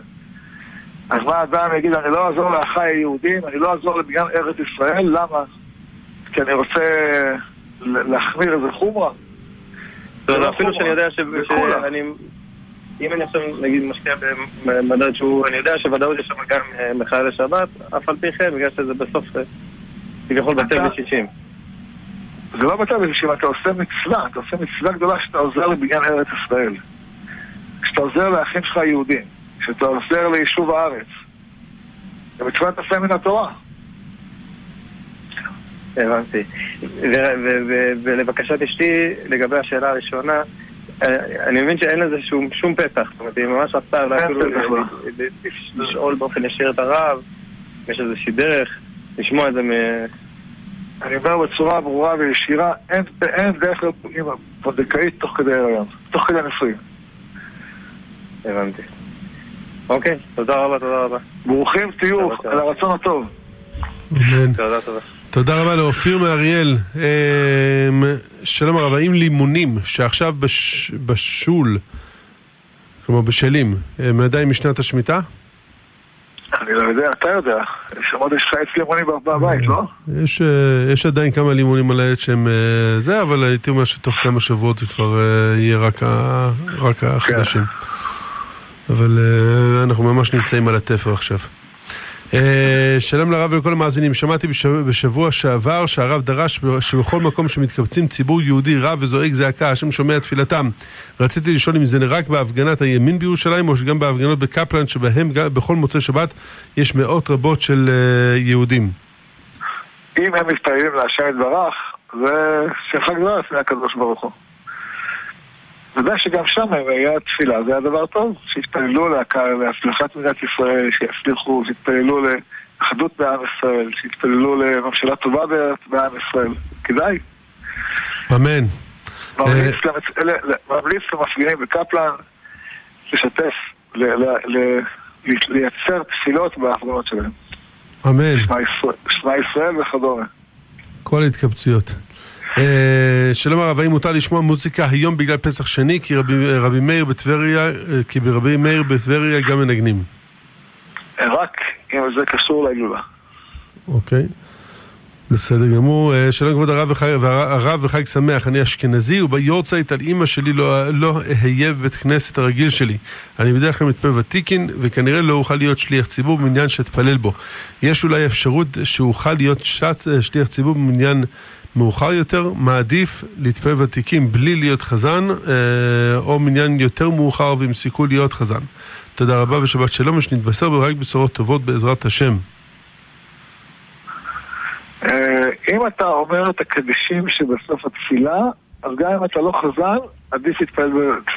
אז מה אדם יגיד, אני לא אעזור לאחיי היהודים, אני לא אעזור לבניין ארץ ישראל, למה? כי אני רוצה להחמיר איזה חומרה? לא, לא, אפילו שאני יודע ש... שאני... אם אני עכשיו נגיד משקיע במדד שהוא, אני יודע שוודאות יש שם גם אה, מחלל לשבת, אף על פי כן, בגלל שזה בסוף אה, כביכול בטל אתה- בשישים. זה לא בצד הזה שאתה עושה מצווה, אתה עושה מצווה גדולה שאתה עוזר לבניין ארץ ישראל. כשאתה עוזר לאחים שלך היהודים, כשאתה עוזר ליישוב הארץ. זה מצוות עשה מן התורה. הבנתי. ולבקשת אשתי, לגבי השאלה הראשונה, אה, אני מבין שאין לזה שום, שום פתח, זאת אומרת, היא ממש רצתה אולי אפילו לא. לשאול באופן ישיר את הרב, יש איזושהי דרך, לשמוע את זה מ... אני אומר בצורה ברורה וישירה, אין, דרך להיות עם פונדקאית תוך כדי הריון, תוך כדי נישואים. הבנתי. אוקיי, תודה רבה, תודה רבה. ברוכים תהיו. על הרצון הטוב. אמן. תודה, תודה. תודה רבה לאופיר מאריאל. אמ, שלום הרב, האם לימונים שעכשיו בש, בשול, כלומר בשלים, הם עדיין משנת השמיטה? אני לא יודע, אתה יודע. יש עוד יש לך עץ לימונים בבית, לא? יש, אה, יש עדיין כמה לימונים על העץ שהם אה, זה, אבל הייתי אומר שתוך כמה שבועות זה כבר אה, יהיה רק, ה, רק החדשים. אבל אה, אנחנו ממש נמצאים על התפר עכשיו. אה, שלום לרב ולכל המאזינים, שמעתי בשבוע, בשבוע שעבר שהרב דרש שבכל מקום שמתקבצים ציבור יהודי רב וזועק זעקה, השם שומע תפילתם. רציתי לשאול אם זה רק בהפגנת הימין בירושלים או שגם בהפגנות בקפלן שבהם בכל מוצאי שבת יש מאות רבות של uh, יהודים. אם הם מתפללים להשם יתברך, זה שמחה גדולה לפני הקדוש ברוך הוא. ודאי שגם שם היה תפילה, זה היה דבר טוב, שיתפללו להצלחת מדינת ישראל, שיצליחו, שיתפללו לאחדות בעם ישראל, שיתפללו לממשלה טובה בעם ישראל. כדאי. אמן. ממליץ למפגינים בקפלן לשתף, לייצר תפילות בהפגנות שלהם. אמן. שמע ישראל וכדומה. כל ההתקבצויות. אה, שלום הרב, האם מותר לשמוע מוזיקה היום בגלל פסח שני? כי רבי, רבי מאיר בטבריה, אה, כי ברבי מאיר בטבריה גם מנגנים. רק אם זה קשור להילולה. אוקיי. בסדר גמור. אה, שלום כבוד הרב וחג, הרב וחג שמח, אני אשכנזי וביורצייט על אימא שלי לא, לא אהיה בבית כנסת הרגיל שלי. אני בדרך כלל מתפלל ותיקין וכנראה לא אוכל להיות שליח ציבור במניין שאתפלל בו. יש אולי אפשרות שאוכל להיות שת, שליח ציבור במניין מאוחר יותר מעדיף להתפלל ותיקים בלי להיות חזן, אה, או מניין יותר מאוחר ועם סיכוי להיות חזן. תודה רבה ושבת שלום, ושנתבשר רק בשורות טובות בעזרת השם. אה, אם אתה אומר את הקדישים שבסוף התפילה, אז גם אם אתה לא חזן, עדיף להתפלל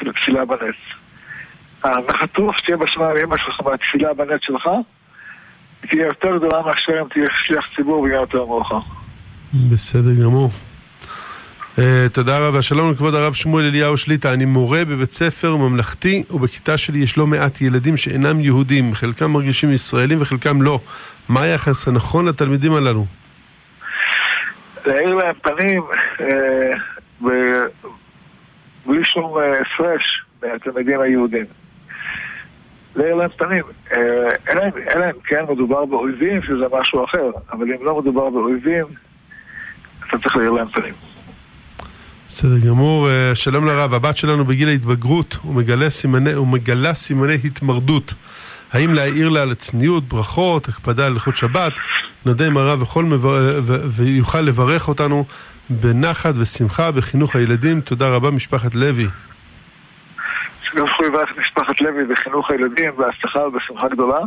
בתפילה בנץ. הנחתוך שתהיה בשמיים אמא שלך מהתפילה בנץ שלך, תהיה יותר גדולה מאשר אם תהיה שליח ציבור בגלל יותר מאוחר. בסדר גמור. Uh, תודה רבה. שלום לכבוד הרב שמואל אליהו שליטה. אני מורה בבית ספר ממלכתי, ובכיתה שלי יש לא מעט ילדים שאינם יהודים. חלקם מרגישים ישראלים וחלקם לא. מה היחס הנכון לתלמידים הללו? להאיר להם פנים uh, בלי שום אה, הפרש uh, מהתלמידים היהודים. להאיר להם פנים. אלא אם כן מדובר באויבים, שזה משהו אחר. אבל אם לא מדובר באויבים, אתה צריך להעיר להם פנים. בסדר גמור, אה, שלום לרב, הבת שלנו בגיל ההתבגרות ומגלה סימני, ומגלה סימני התמרדות. האם להעיר לה על הצניעות, ברכות, הקפדה על הלכות שבת, נודה הרב וכל מבר... ו... ויוכל לברך אותנו בנחת ושמחה בחינוך הילדים. תודה רבה, משפחת לוי. שגם את משפחת לוי בחינוך הילדים, בהצלחה ובשמחה גדולה.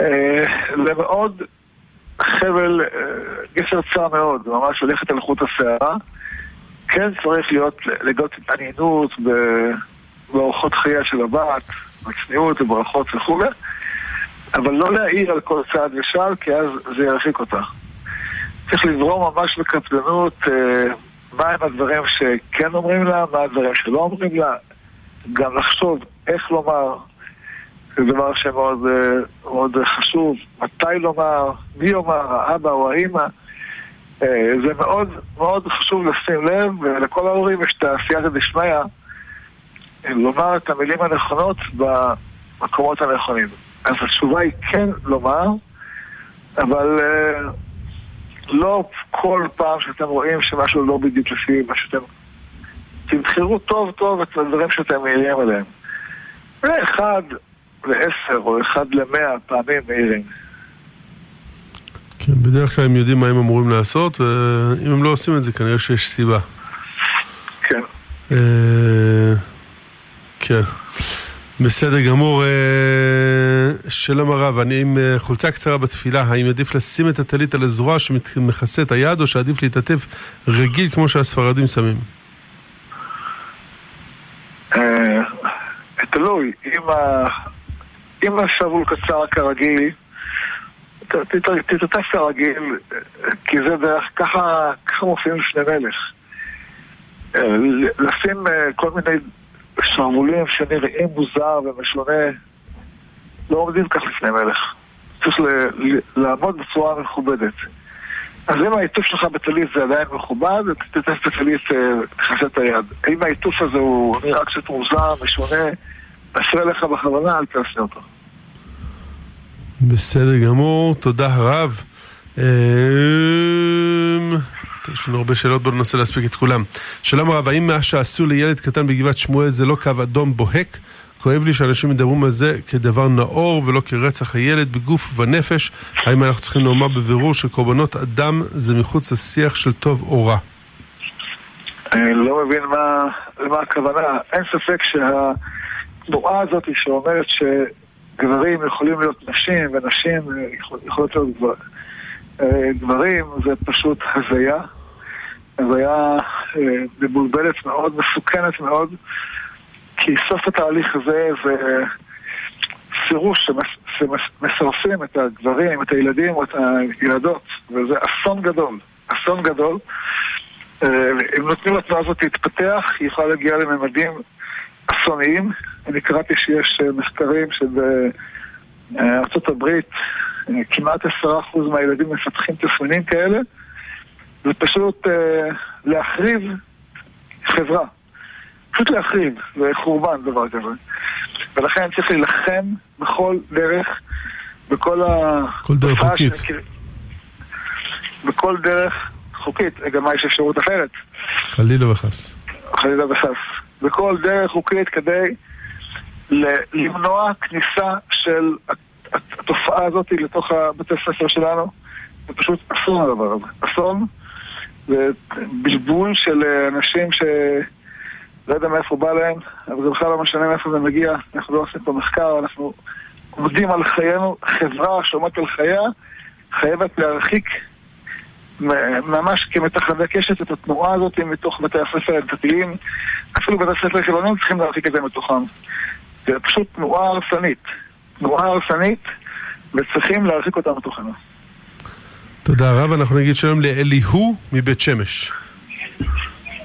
אה, זה מאוד חבל, אה, גשר צר מאוד, ממש ללכת על חוט השערה. כן צריך להיות, לגלות התעניינות באורחות חייה של הבת, בצניעות וברכות וכו', אבל לא להעיר על כל צעד ושעל, כי אז זה ירחיק אותה. צריך לברום ממש בקפדנות אה, מהם הדברים שכן אומרים לה, מה הדברים שלא אומרים לה, גם לחשוב איך לומר, זה דבר שמאוד אה, מאוד חשוב, מתי לומר, מי יאמר, האבא או האימא. אה, זה מאוד מאוד חשוב לשים לב, ולכל ההורים יש את הסייעתא דשמיא לומר את המילים הנכונות במקומות הנכונים. אז התשובה היא כן לומר, אבל לא כל פעם שאתם רואים שמשהו לא בדיוק לפי מה שאתם... תבחרו טוב טוב את הדברים שאתם מעירים עליהם. ואחד לעשר או אחד למאה פעמים מעירים. כן, בדרך כלל הם יודעים מה הם אמורים לעשות, ואם הם לא עושים את זה, כנראה שיש סיבה. כן. אה, כן. בסדר גמור. אה, שלום הרב, אני עם אה, חולצה קצרה בתפילה, האם עדיף לשים את הטלית על הזרוע שמכסה את היד, או שעדיף להתעטף רגיל כמו שהספרדים שמים? תלוי, אם השרוול קצר כרגיל, תתעטף כרגיל, כי זה דרך, ככה מופיעים שני מלך. לשים כל מיני שרוולים שנראים מוזר ומשונה, לא עומדים כך לפני מלך. צריך לעמוד בצורה מכובדת. אז אם העיטוף שלך בטלית זה עדיין מכובד, תתעטף בטלית, תכסה את היד. אם העיטוף הזה הוא נראה קצת מוזר, משונה, מפריע לך בכוונה, אל תעשה אותו. בסדר גמור, תודה רב. יש לנו הרבה שאלות, בואו ננסה להספיק את כולם. שלום רב, האם מה שעשו לילד קטן בגבעת שמואל זה לא קו אדום בוהק? כואב לי שאנשים מדברים על זה כדבר נאור ולא כרצח הילד בגוף ובנפש. האם אנחנו צריכים לומר בבירור שקורבנות אדם זה מחוץ לשיח של טוב או רע? אני לא מבין מה, למה הכוונה. אין ספק שהתנועה הזאת שאומרת שגברים יכולים להיות נשים ונשים יכול- יכולות להיות גבר- אה, גברים, זה פשוט הזיה. הזיה אה, מבולבלת מאוד, מסוכנת מאוד, כי סוף התהליך הזה זה סירוש שמסרסים את הגברים, את הילדים או את הילדות, וזה אסון גדול. אסון גדול. אה, אם נותנים לתנועה הזאת להתפתח, היא יכולה להגיע לממדים אסוניים. אני קראתי שיש אה, מחקרים שבארצות הברית אה, כמעט עשרה אחוז מהילדים מפתחים תסמינים כאלה. זה פשוט אה, להחריב חברה. פשוט להחריב, זה חורבן דבר כזה. ולכן צריך להילחם בכל דרך, בכל ה... כל דרך חוקית. בכל דרך חוקית, גם מה יש אפשרות אחרת, חלילה וחס. חלילה וחס. בכל דרך חוקית כדי למנוע כניסה של הת- התופעה הזאת לתוך הבתי ספר שלנו. זה פשוט אסון הדבר הזה. אסון. זה בלבול של אה, אנשים ש... לא יודע מאיפה בא להם, אבל זה בכלל לא משנה מאיפה זה מגיע. אנחנו לא עושים פה מחקר, אנחנו עומדים על חיינו. חברה שעומדת על חייה חייבת להרחיק ממש כמתחזק קשת את התנועה הזאת מתוך בתי הספר הדתיים. אפילו בתי הספר חילונים צריכים להרחיק את זה מתוכם. זה פשוט תנועה הרסנית. תנועה הרסנית, וצריכים להרחיק אותה מתוכנו. תודה רב, אנחנו נגיד שלום לאליהו מבית שמש.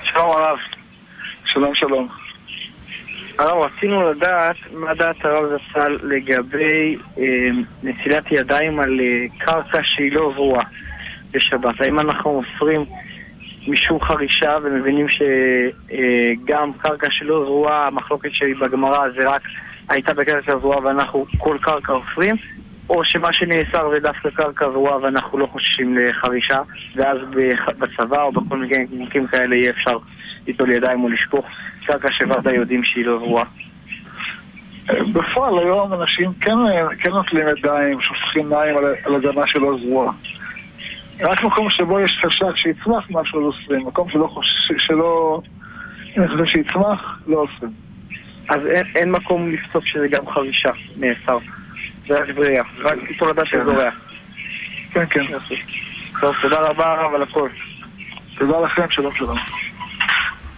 שלום הרב. שלום שלום. הרב, רצינו לדעת מה דעת הרב זצ"ל לגבי אה, נטילת ידיים על אה, קרקע שהיא לא עבורה בשבת. האם אנחנו מוסרים משום חרישה ומבינים שגם קרקע שלא זרועה, המחלוקת שלי בגמרא זה רק הייתה בקרקע זרועה ואנחנו כל קרקע אוסרים? או שמה שנאסר זה דווקא קרקע זרועה ואנחנו לא חוששים לחרישה ואז בצבא או בכל מיני מקרים כאלה יהיה אפשר ליטול ידיים או לשפוך קרקע שוודאי יודעים שהיא לא זרועה. בפועל היום אנשים כן, כן נוטלים ידיים, שופכים מים על, על אדמה שלא זרועה. רק מקום שבו יש חשש שיצמח משהו לא אוסרים, מקום שלא חושש, שלא... אני חושב שיצמח, לא אוסרים. אז אין, אין מקום לפסוק שזה גם חרישה נאסר. זה רק בריאה, רק תולדה של זורע. כן, כן. טוב, תודה רבה הרב על הכל. תודה לכם, שלום שלום.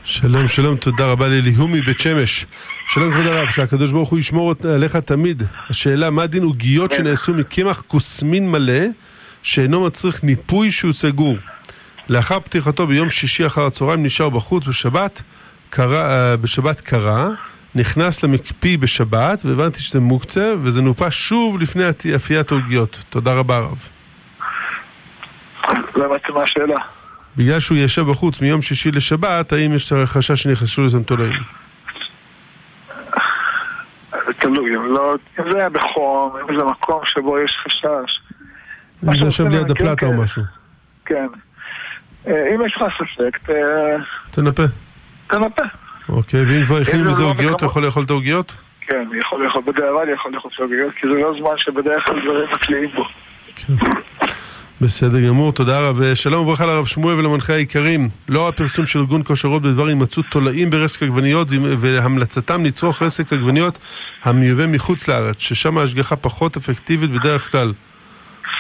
שלום, שלום, תודה רבה לאליהו מבית שמש. שלום כבוד הרב, שהקדוש ברוך הוא ישמור עליך תמיד. השאלה, מה דין עוגיות שנעשו מקמח כוסמין מלא, שאינו מצריך ניפוי שהוא סגור? לאחר פתיחתו ביום שישי אחר הצהריים נשאר בחוץ בשבת, קרה, אה, בשבת קרה, נכנס למקפיא בשבת, והבנתי שזה מוקצה, וזה נופה שוב לפני אפיית העוגיות. תודה רבה הרב. לא הבנתי מה השאלה. בגלל שהוא ישב בחוץ מיום שישי לשבת, האם יש חשש שנכנסו לזה תולעים? תלוי, אם לא, אם זה היה בחום, אם זה מקום שבו יש חשש. אם זה יושב ליד הפלטה או כאלה. משהו. כן. אה, אם יש לך ספק, ת- תנפה. תנפה. אוקיי, ואם כבר הכין זה מזה לא עוגיות, אתה יכול לאכול את העוגיות? כן, יכול לאכול בדיעבד, יכול לאכול שוגגיות, כי זה לא זמן שבדרך כלל דברים מקליעים בו. בסדר גמור, תודה רב. שלום וברכה לרב שמואל ולמנחי היקרים. לאור הפרסום של ארגון כושרות בדבר הימצאות תולעים ברסק עגבניות והמלצתם לצרוך רסק עגבניות המיובא מחוץ לארץ, ששם ההשגחה פחות אפקטיבית בדרך כלל.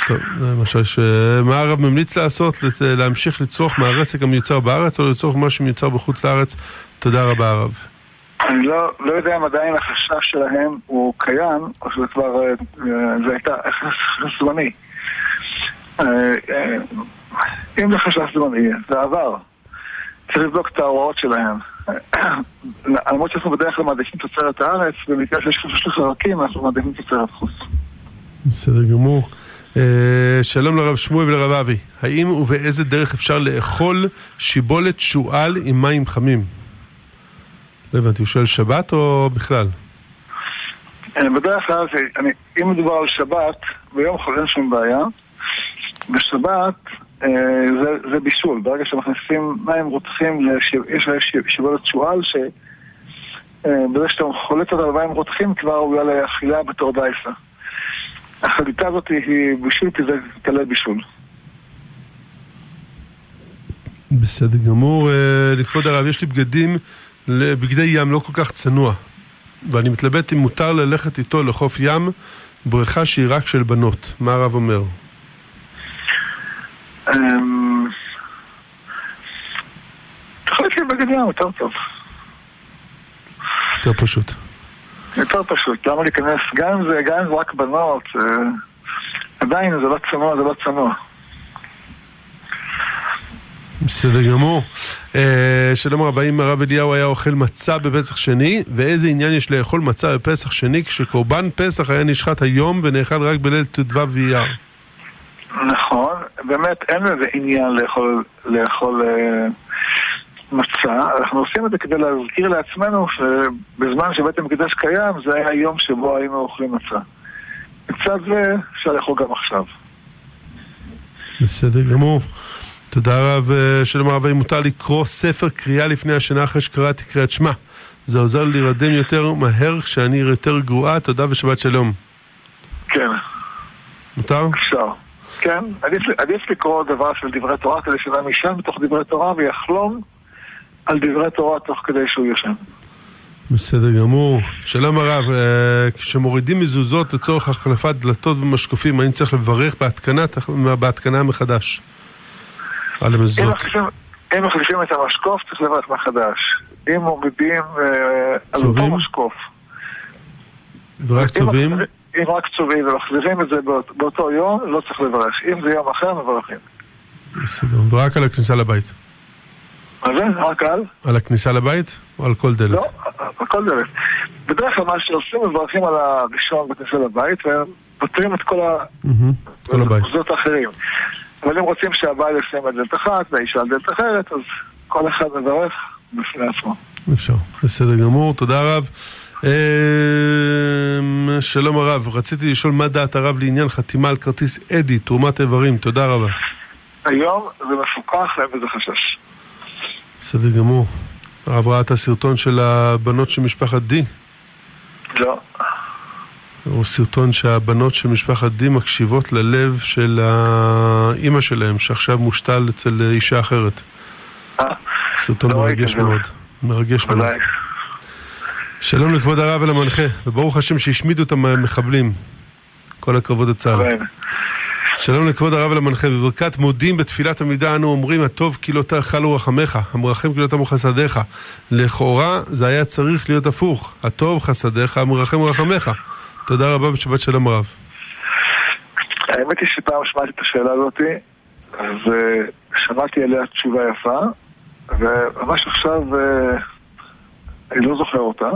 טוב, זה מה שיש. אה, מה הרב ממליץ לעשות? להמשיך לצרוך מהרסק המיוצר בארץ או לצרוך מה שמיוצר בחוץ לארץ? תודה רבה הרב. אני לא, לא יודע אם עדיין החשש שלהם הוא קיים, או שזה כבר, אה, זה הייתה חשש זמני. אה, אם זה חשש זמני, זה עבר. צריך לבדוק את ההוראות שלהם. למרות שאנחנו בדרך כלל מעדיפים תוצרת הארץ, במקרה שיש חשש לחרקים, אנחנו מעדיפים תוצרת חוץ. בסדר גמור. אה, שלום לרב שמואל ולרב אבי. האם ובאיזה דרך אפשר לאכול שיבולת שועל עם מים חמים? לא הבנתי, הוא שואל שבת או בכלל? אה, בדרך כלל, אני, אם מדובר על שבת, ביום חול אין שום בעיה. בשבת אה, זה, זה בישול. ברגע שמכניסים מים רותחים. יש לה ש- שיבולת שועל אה, בזה שאתה חולץ אותה במים רותחים כבר הוא יהיה לאכילה בתור דייסה. החליטה הזאת היא בישול כי זה טלה בישול. בסדר גמור. אה, לכבוד הרב, יש לי בגדים, בגדי ים לא כל כך צנוע. ואני מתלבט אם מותר ללכת איתו לחוף ים, בריכה שהיא רק של בנות. מה הרב אומר? אמ, יכול להיות לי בגד ים יותר טוב. יותר פשוט. יותר פשוט. למה להיכנס, גם אם זה, גם אם זה רק בנות, אה, עדיין זה לא צנוע, זה לא צנוע. בסדר גמור. אה, שלום רב, האם הרב אליהו היה אוכל מצה בפסח שני, ואיזה עניין יש לאכול מצה בפסח שני כשקורבן פסח היה נשחט היום ונאכל רק בליל ט"ו באייר? נכון, באמת אין לזה עניין לאכול, לאכול אה, מצה, אנחנו עושים את זה כדי להזכיר לעצמנו שבזמן שבית המקדש קיים זה היה היום שבו היינו אוכלים מצה. מצד זה אפשר לאכול גם עכשיו. בסדר גמור. תודה רב, אה, שלום הרב, אם מותר לקרוא ספר קריאה לפני השנה אחרי שקראתי קריאת שמע. זה עוזר לי להירדם יותר מהר כשאני יותר גרועה, תודה ושבת שלום. כן. מותר? אפשר. כן, עדיף, עדיף לקרוא דבר של דברי תורה כדי שאדם יישן בתוך דברי תורה ויחלום על דברי תורה תוך כדי שהוא ישן. בסדר גמור. שלום הרב, אה, כשמורידים מזוזות לצורך החלפת דלתות ומשקופים, האם צריך לברך בהתקנה, בהתקנה מחדש? על המזוזות. אם מחליפים את המשקוף, צריך לברך מחדש. אם מורידים אה, על אותו משקוף. ורק צובעים? אם רק צובעים ומחזירים את זה באותו יום, לא צריך לברך. אם זה יום אחר, מברכים. בסדר. ורק על הכניסה לבית. מה זה? רק על? על הכניסה לבית? או על כל דלת? לא, על כל דלת. בדרך כלל מה שעושים, מברכים על הראשון בכניסה לבית, ופותרים את כל ה... כל הבית. האחרים. אבל אם רוצים שהבעל ישים על דלת אחת והאישה על דלת אחרת, אז כל אחד מברך בפני עצמו. אפשר, בסדר גמור, תודה רב. אמ, שלום הרב, רציתי לשאול מה דעת הרב לעניין חתימה על כרטיס אדי, תרומת איברים, תודה רבה. היום זה מפוקח, אין בזה חשש. בסדר גמור. הרב ראה את הסרטון של הבנות של משפחת די? לא. הוא סרטון שהבנות של משפחת די מקשיבות ללב של האימא שלהם, שעכשיו מושתל אצל אישה אחרת. סרטון לא מרגש מאוד. מרגש מאוד. שלום לכבוד הרב ולמנחה, וברוך השם שהשמידו את המחבלים. כל הכבוד לצה"ל. שלום לכבוד הרב ולמנחה, בברכת מודים בתפילת עמידה אנו אומרים הטוב כי לא תאכלו רחמך, המרחם כי לא תמו חסדיך. לכאורה זה היה צריך להיות הפוך, הטוב חסדיך, המרחם רחמך. תודה רבה ושבת שלום רב. האמת היא שפעם שמעתי את השאלה הזאת, אז uh, שמעתי עליה תשובה יפה, וממש עכשיו uh, אני לא זוכר אותה.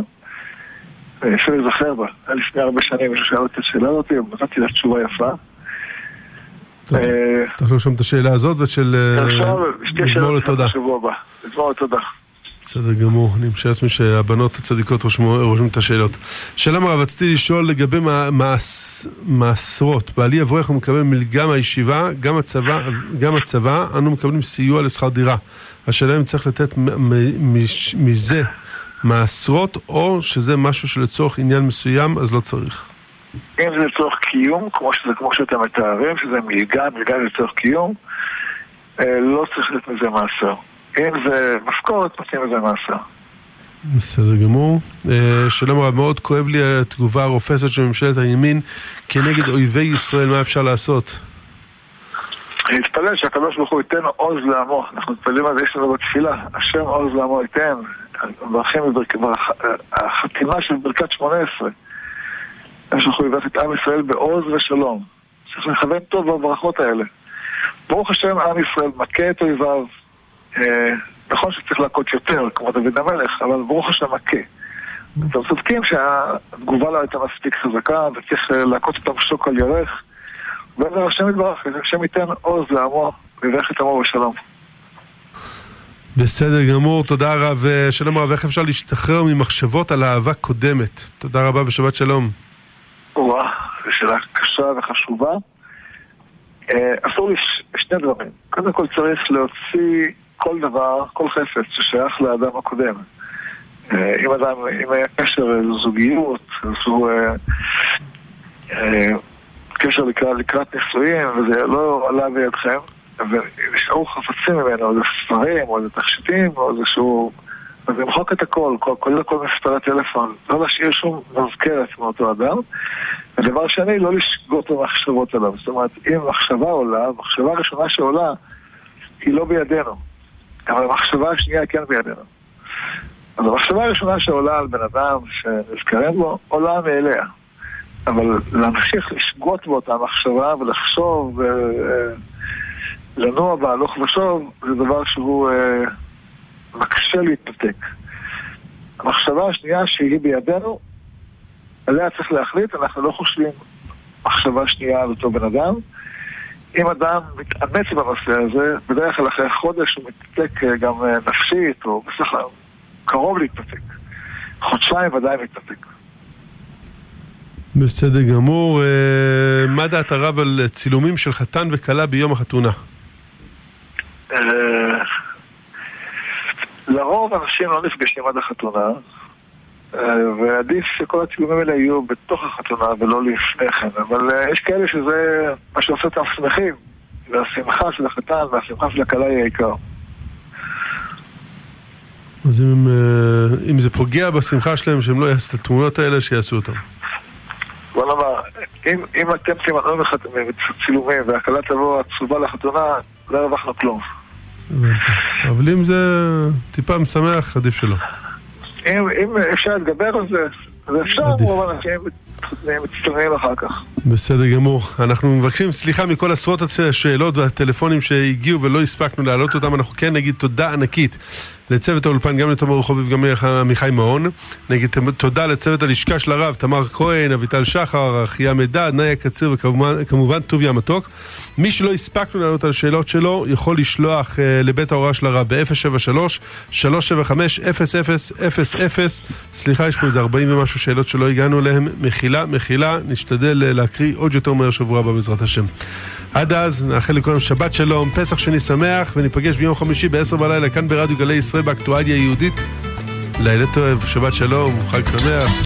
אפשר להיזכר בה. היה לפני הרבה שנים מישהו שאל אותי את השאלה הזאת, ונתתי לה תשובה יפה. צריך לרשום את השאלה הזאת שתי שאלות בשבוע הבא. מזמור לתודה. בסדר גמור, אני משער לעצמי שהבנות הצדיקות רושמים את השאלות. שאלה מה רציתי לשאול לגבי מעשרות. בעלי אברך הוא מקבל מלגה מהישיבה, גם הצבא, גם הצבא, אנו מקבלים סיוע לשכר דירה. השאלה אם צריך לתת מזה מעשרות, או שזה משהו שלצורך עניין מסוים, אז לא צריך. אם זה לצורך קיום, כמו שזה, כמו שאתם מתארים, שזה מלגה, מלגה לצורך קיום, אה, לא צריך לתת מזה מעשר. אם זה משכורת, נותנים לזה מאסר. בסדר גמור. אה, שלום רב, מאוד כואב לי התגובה הרופסת של ממשלת הימין כנגד אויבי ישראל, מה אפשר לעשות? אני מתפלל שהקדוש ברוך הוא ייתן עוז לעמו, אנחנו מתפללים על זה, יש לנו בתפילה, השם עוז לעמו ייתן, החתימה של ברכת שמונה עשרה. ברוך הוא יברך את עם ישראל בעוז ושלום. צריך לכוון טוב בברכות האלה. ברוך השם, עם ישראל מכה את אויביו, אה, נכון שצריך להכות יותר, כמו דוד המלך, אבל ברוך השם מכה. אתם צודקים שהתגובה לא הייתה מספיק חזקה, וצריך אה, להכות אותם שוק על ירך. ועבר השם יתברך, השם ייתן עוז לעמו, ויברך את עמו בשלום. בסדר גמור, תודה רב. אה, שלום רב, איך אפשר להשתחרר ממחשבות על אהבה קודמת? תודה רבה ושבת שלום. וואה, זו שאלה קשה וחשובה. אסור לי שני דברים. קודם כל צריך להוציא כל דבר, כל חפץ ששייך לאדם הקודם. אה, אם אדם, אם היה קשר זוגיות, אז הוא אה, אה, קשר לקראת, נישואים, וזה לא עלה בידכם, ונשארו חפצים ממנו, או איזה ספרים, או איזה תכשיטים, או איזה שהוא... אז למחוק את הכל, כולל כל מספרי טלפון, לא להשאיר שום מזכרת מאותו אדם. ודבר שני, לא לשגות במחשבות עליו. זאת אומרת, אם מחשבה עולה, המחשבה הראשונה שעולה היא לא בידינו, אבל המחשבה השנייה כן בידינו. אז המחשבה הראשונה שעולה על בן אדם שנזכרים בו, עולה מאליה. אבל להמשיך לשגות באותה מחשבה ולחשוב, אה, לנוע בה, הלוך ושוב, זה דבר שהוא אה, מקשה להתנתק. המחשבה השנייה שהיא בידינו, עליה צריך להחליט, אנחנו לא חושבים מחשבה שנייה על אותו בן אדם. אם אדם מתאמץ בנושא הזה, בדרך כלל אחרי חודש הוא מתנתק אה, גם אה, נפשית, או בסך הכל קרוב להתנתק. חודשיים ודאי מתנתק. בסדר גמור. אה, מה דעת הרב על צילומים של חתן וכלה ביום החתונה? לרוב אנשים לא נפגשים עד החתונה, ועדיף שכל הצילומים האלה יהיו בתוך החתונה ולא לפני כן, אבל יש כאלה שזה מה שעושה אותם שמחים, והשמחה של החתן והשמחה של הכלה היא העיקר. אז אם, אה, אם זה פוגע בשמחה שלהם, שהם לא יעשו את התמונות האלה, שיעשו אותם. בוא נאמר, אם, אם אתם תימנעו מצילומים והכלה תבוא עצובה לחתונה, לא הרווחנו כלום. אבל אם זה טיפה משמח, עדיף שלא. אם, אם אפשר להתגבר על זה, אז אפשר, אבל אנשים מצטרעים אחר כך. בסדר גמור. אנחנו מבקשים סליחה מכל עשרות השאלות והטלפונים שהגיעו ולא הספקנו להעלות אותם. אנחנו כן נגיד תודה ענקית לצוות האולפן, גם לתומר רחוביב וגם לעמיחי מעון. נגיד תודה לצוות הלשכה של הרב, תמר כהן, אביטל שחר, אחיה מדד, נאיה קציר וכמובן טוביה מתוק. מי שלא הספקנו לענות על השאלות שלו, יכול לשלוח uh, לבית ההוראה של הרב ב-073-375-0000. סליחה, יש פה איזה 40 ומשהו שאלות שלא הגענו אליהן. מחילה, מחילה, נשתדל uh, להקריא עוד יותר מהר שבוע הבא בעזרת השם. עד אז, נאחל לכולם שבת שלום, פסח שני שמח, וניפגש ביום חמישי ב-10 בלילה כאן ברדיו גלי ישראל באקטואליה יהודית. לילה טוב, שבת שלום, חג שמח.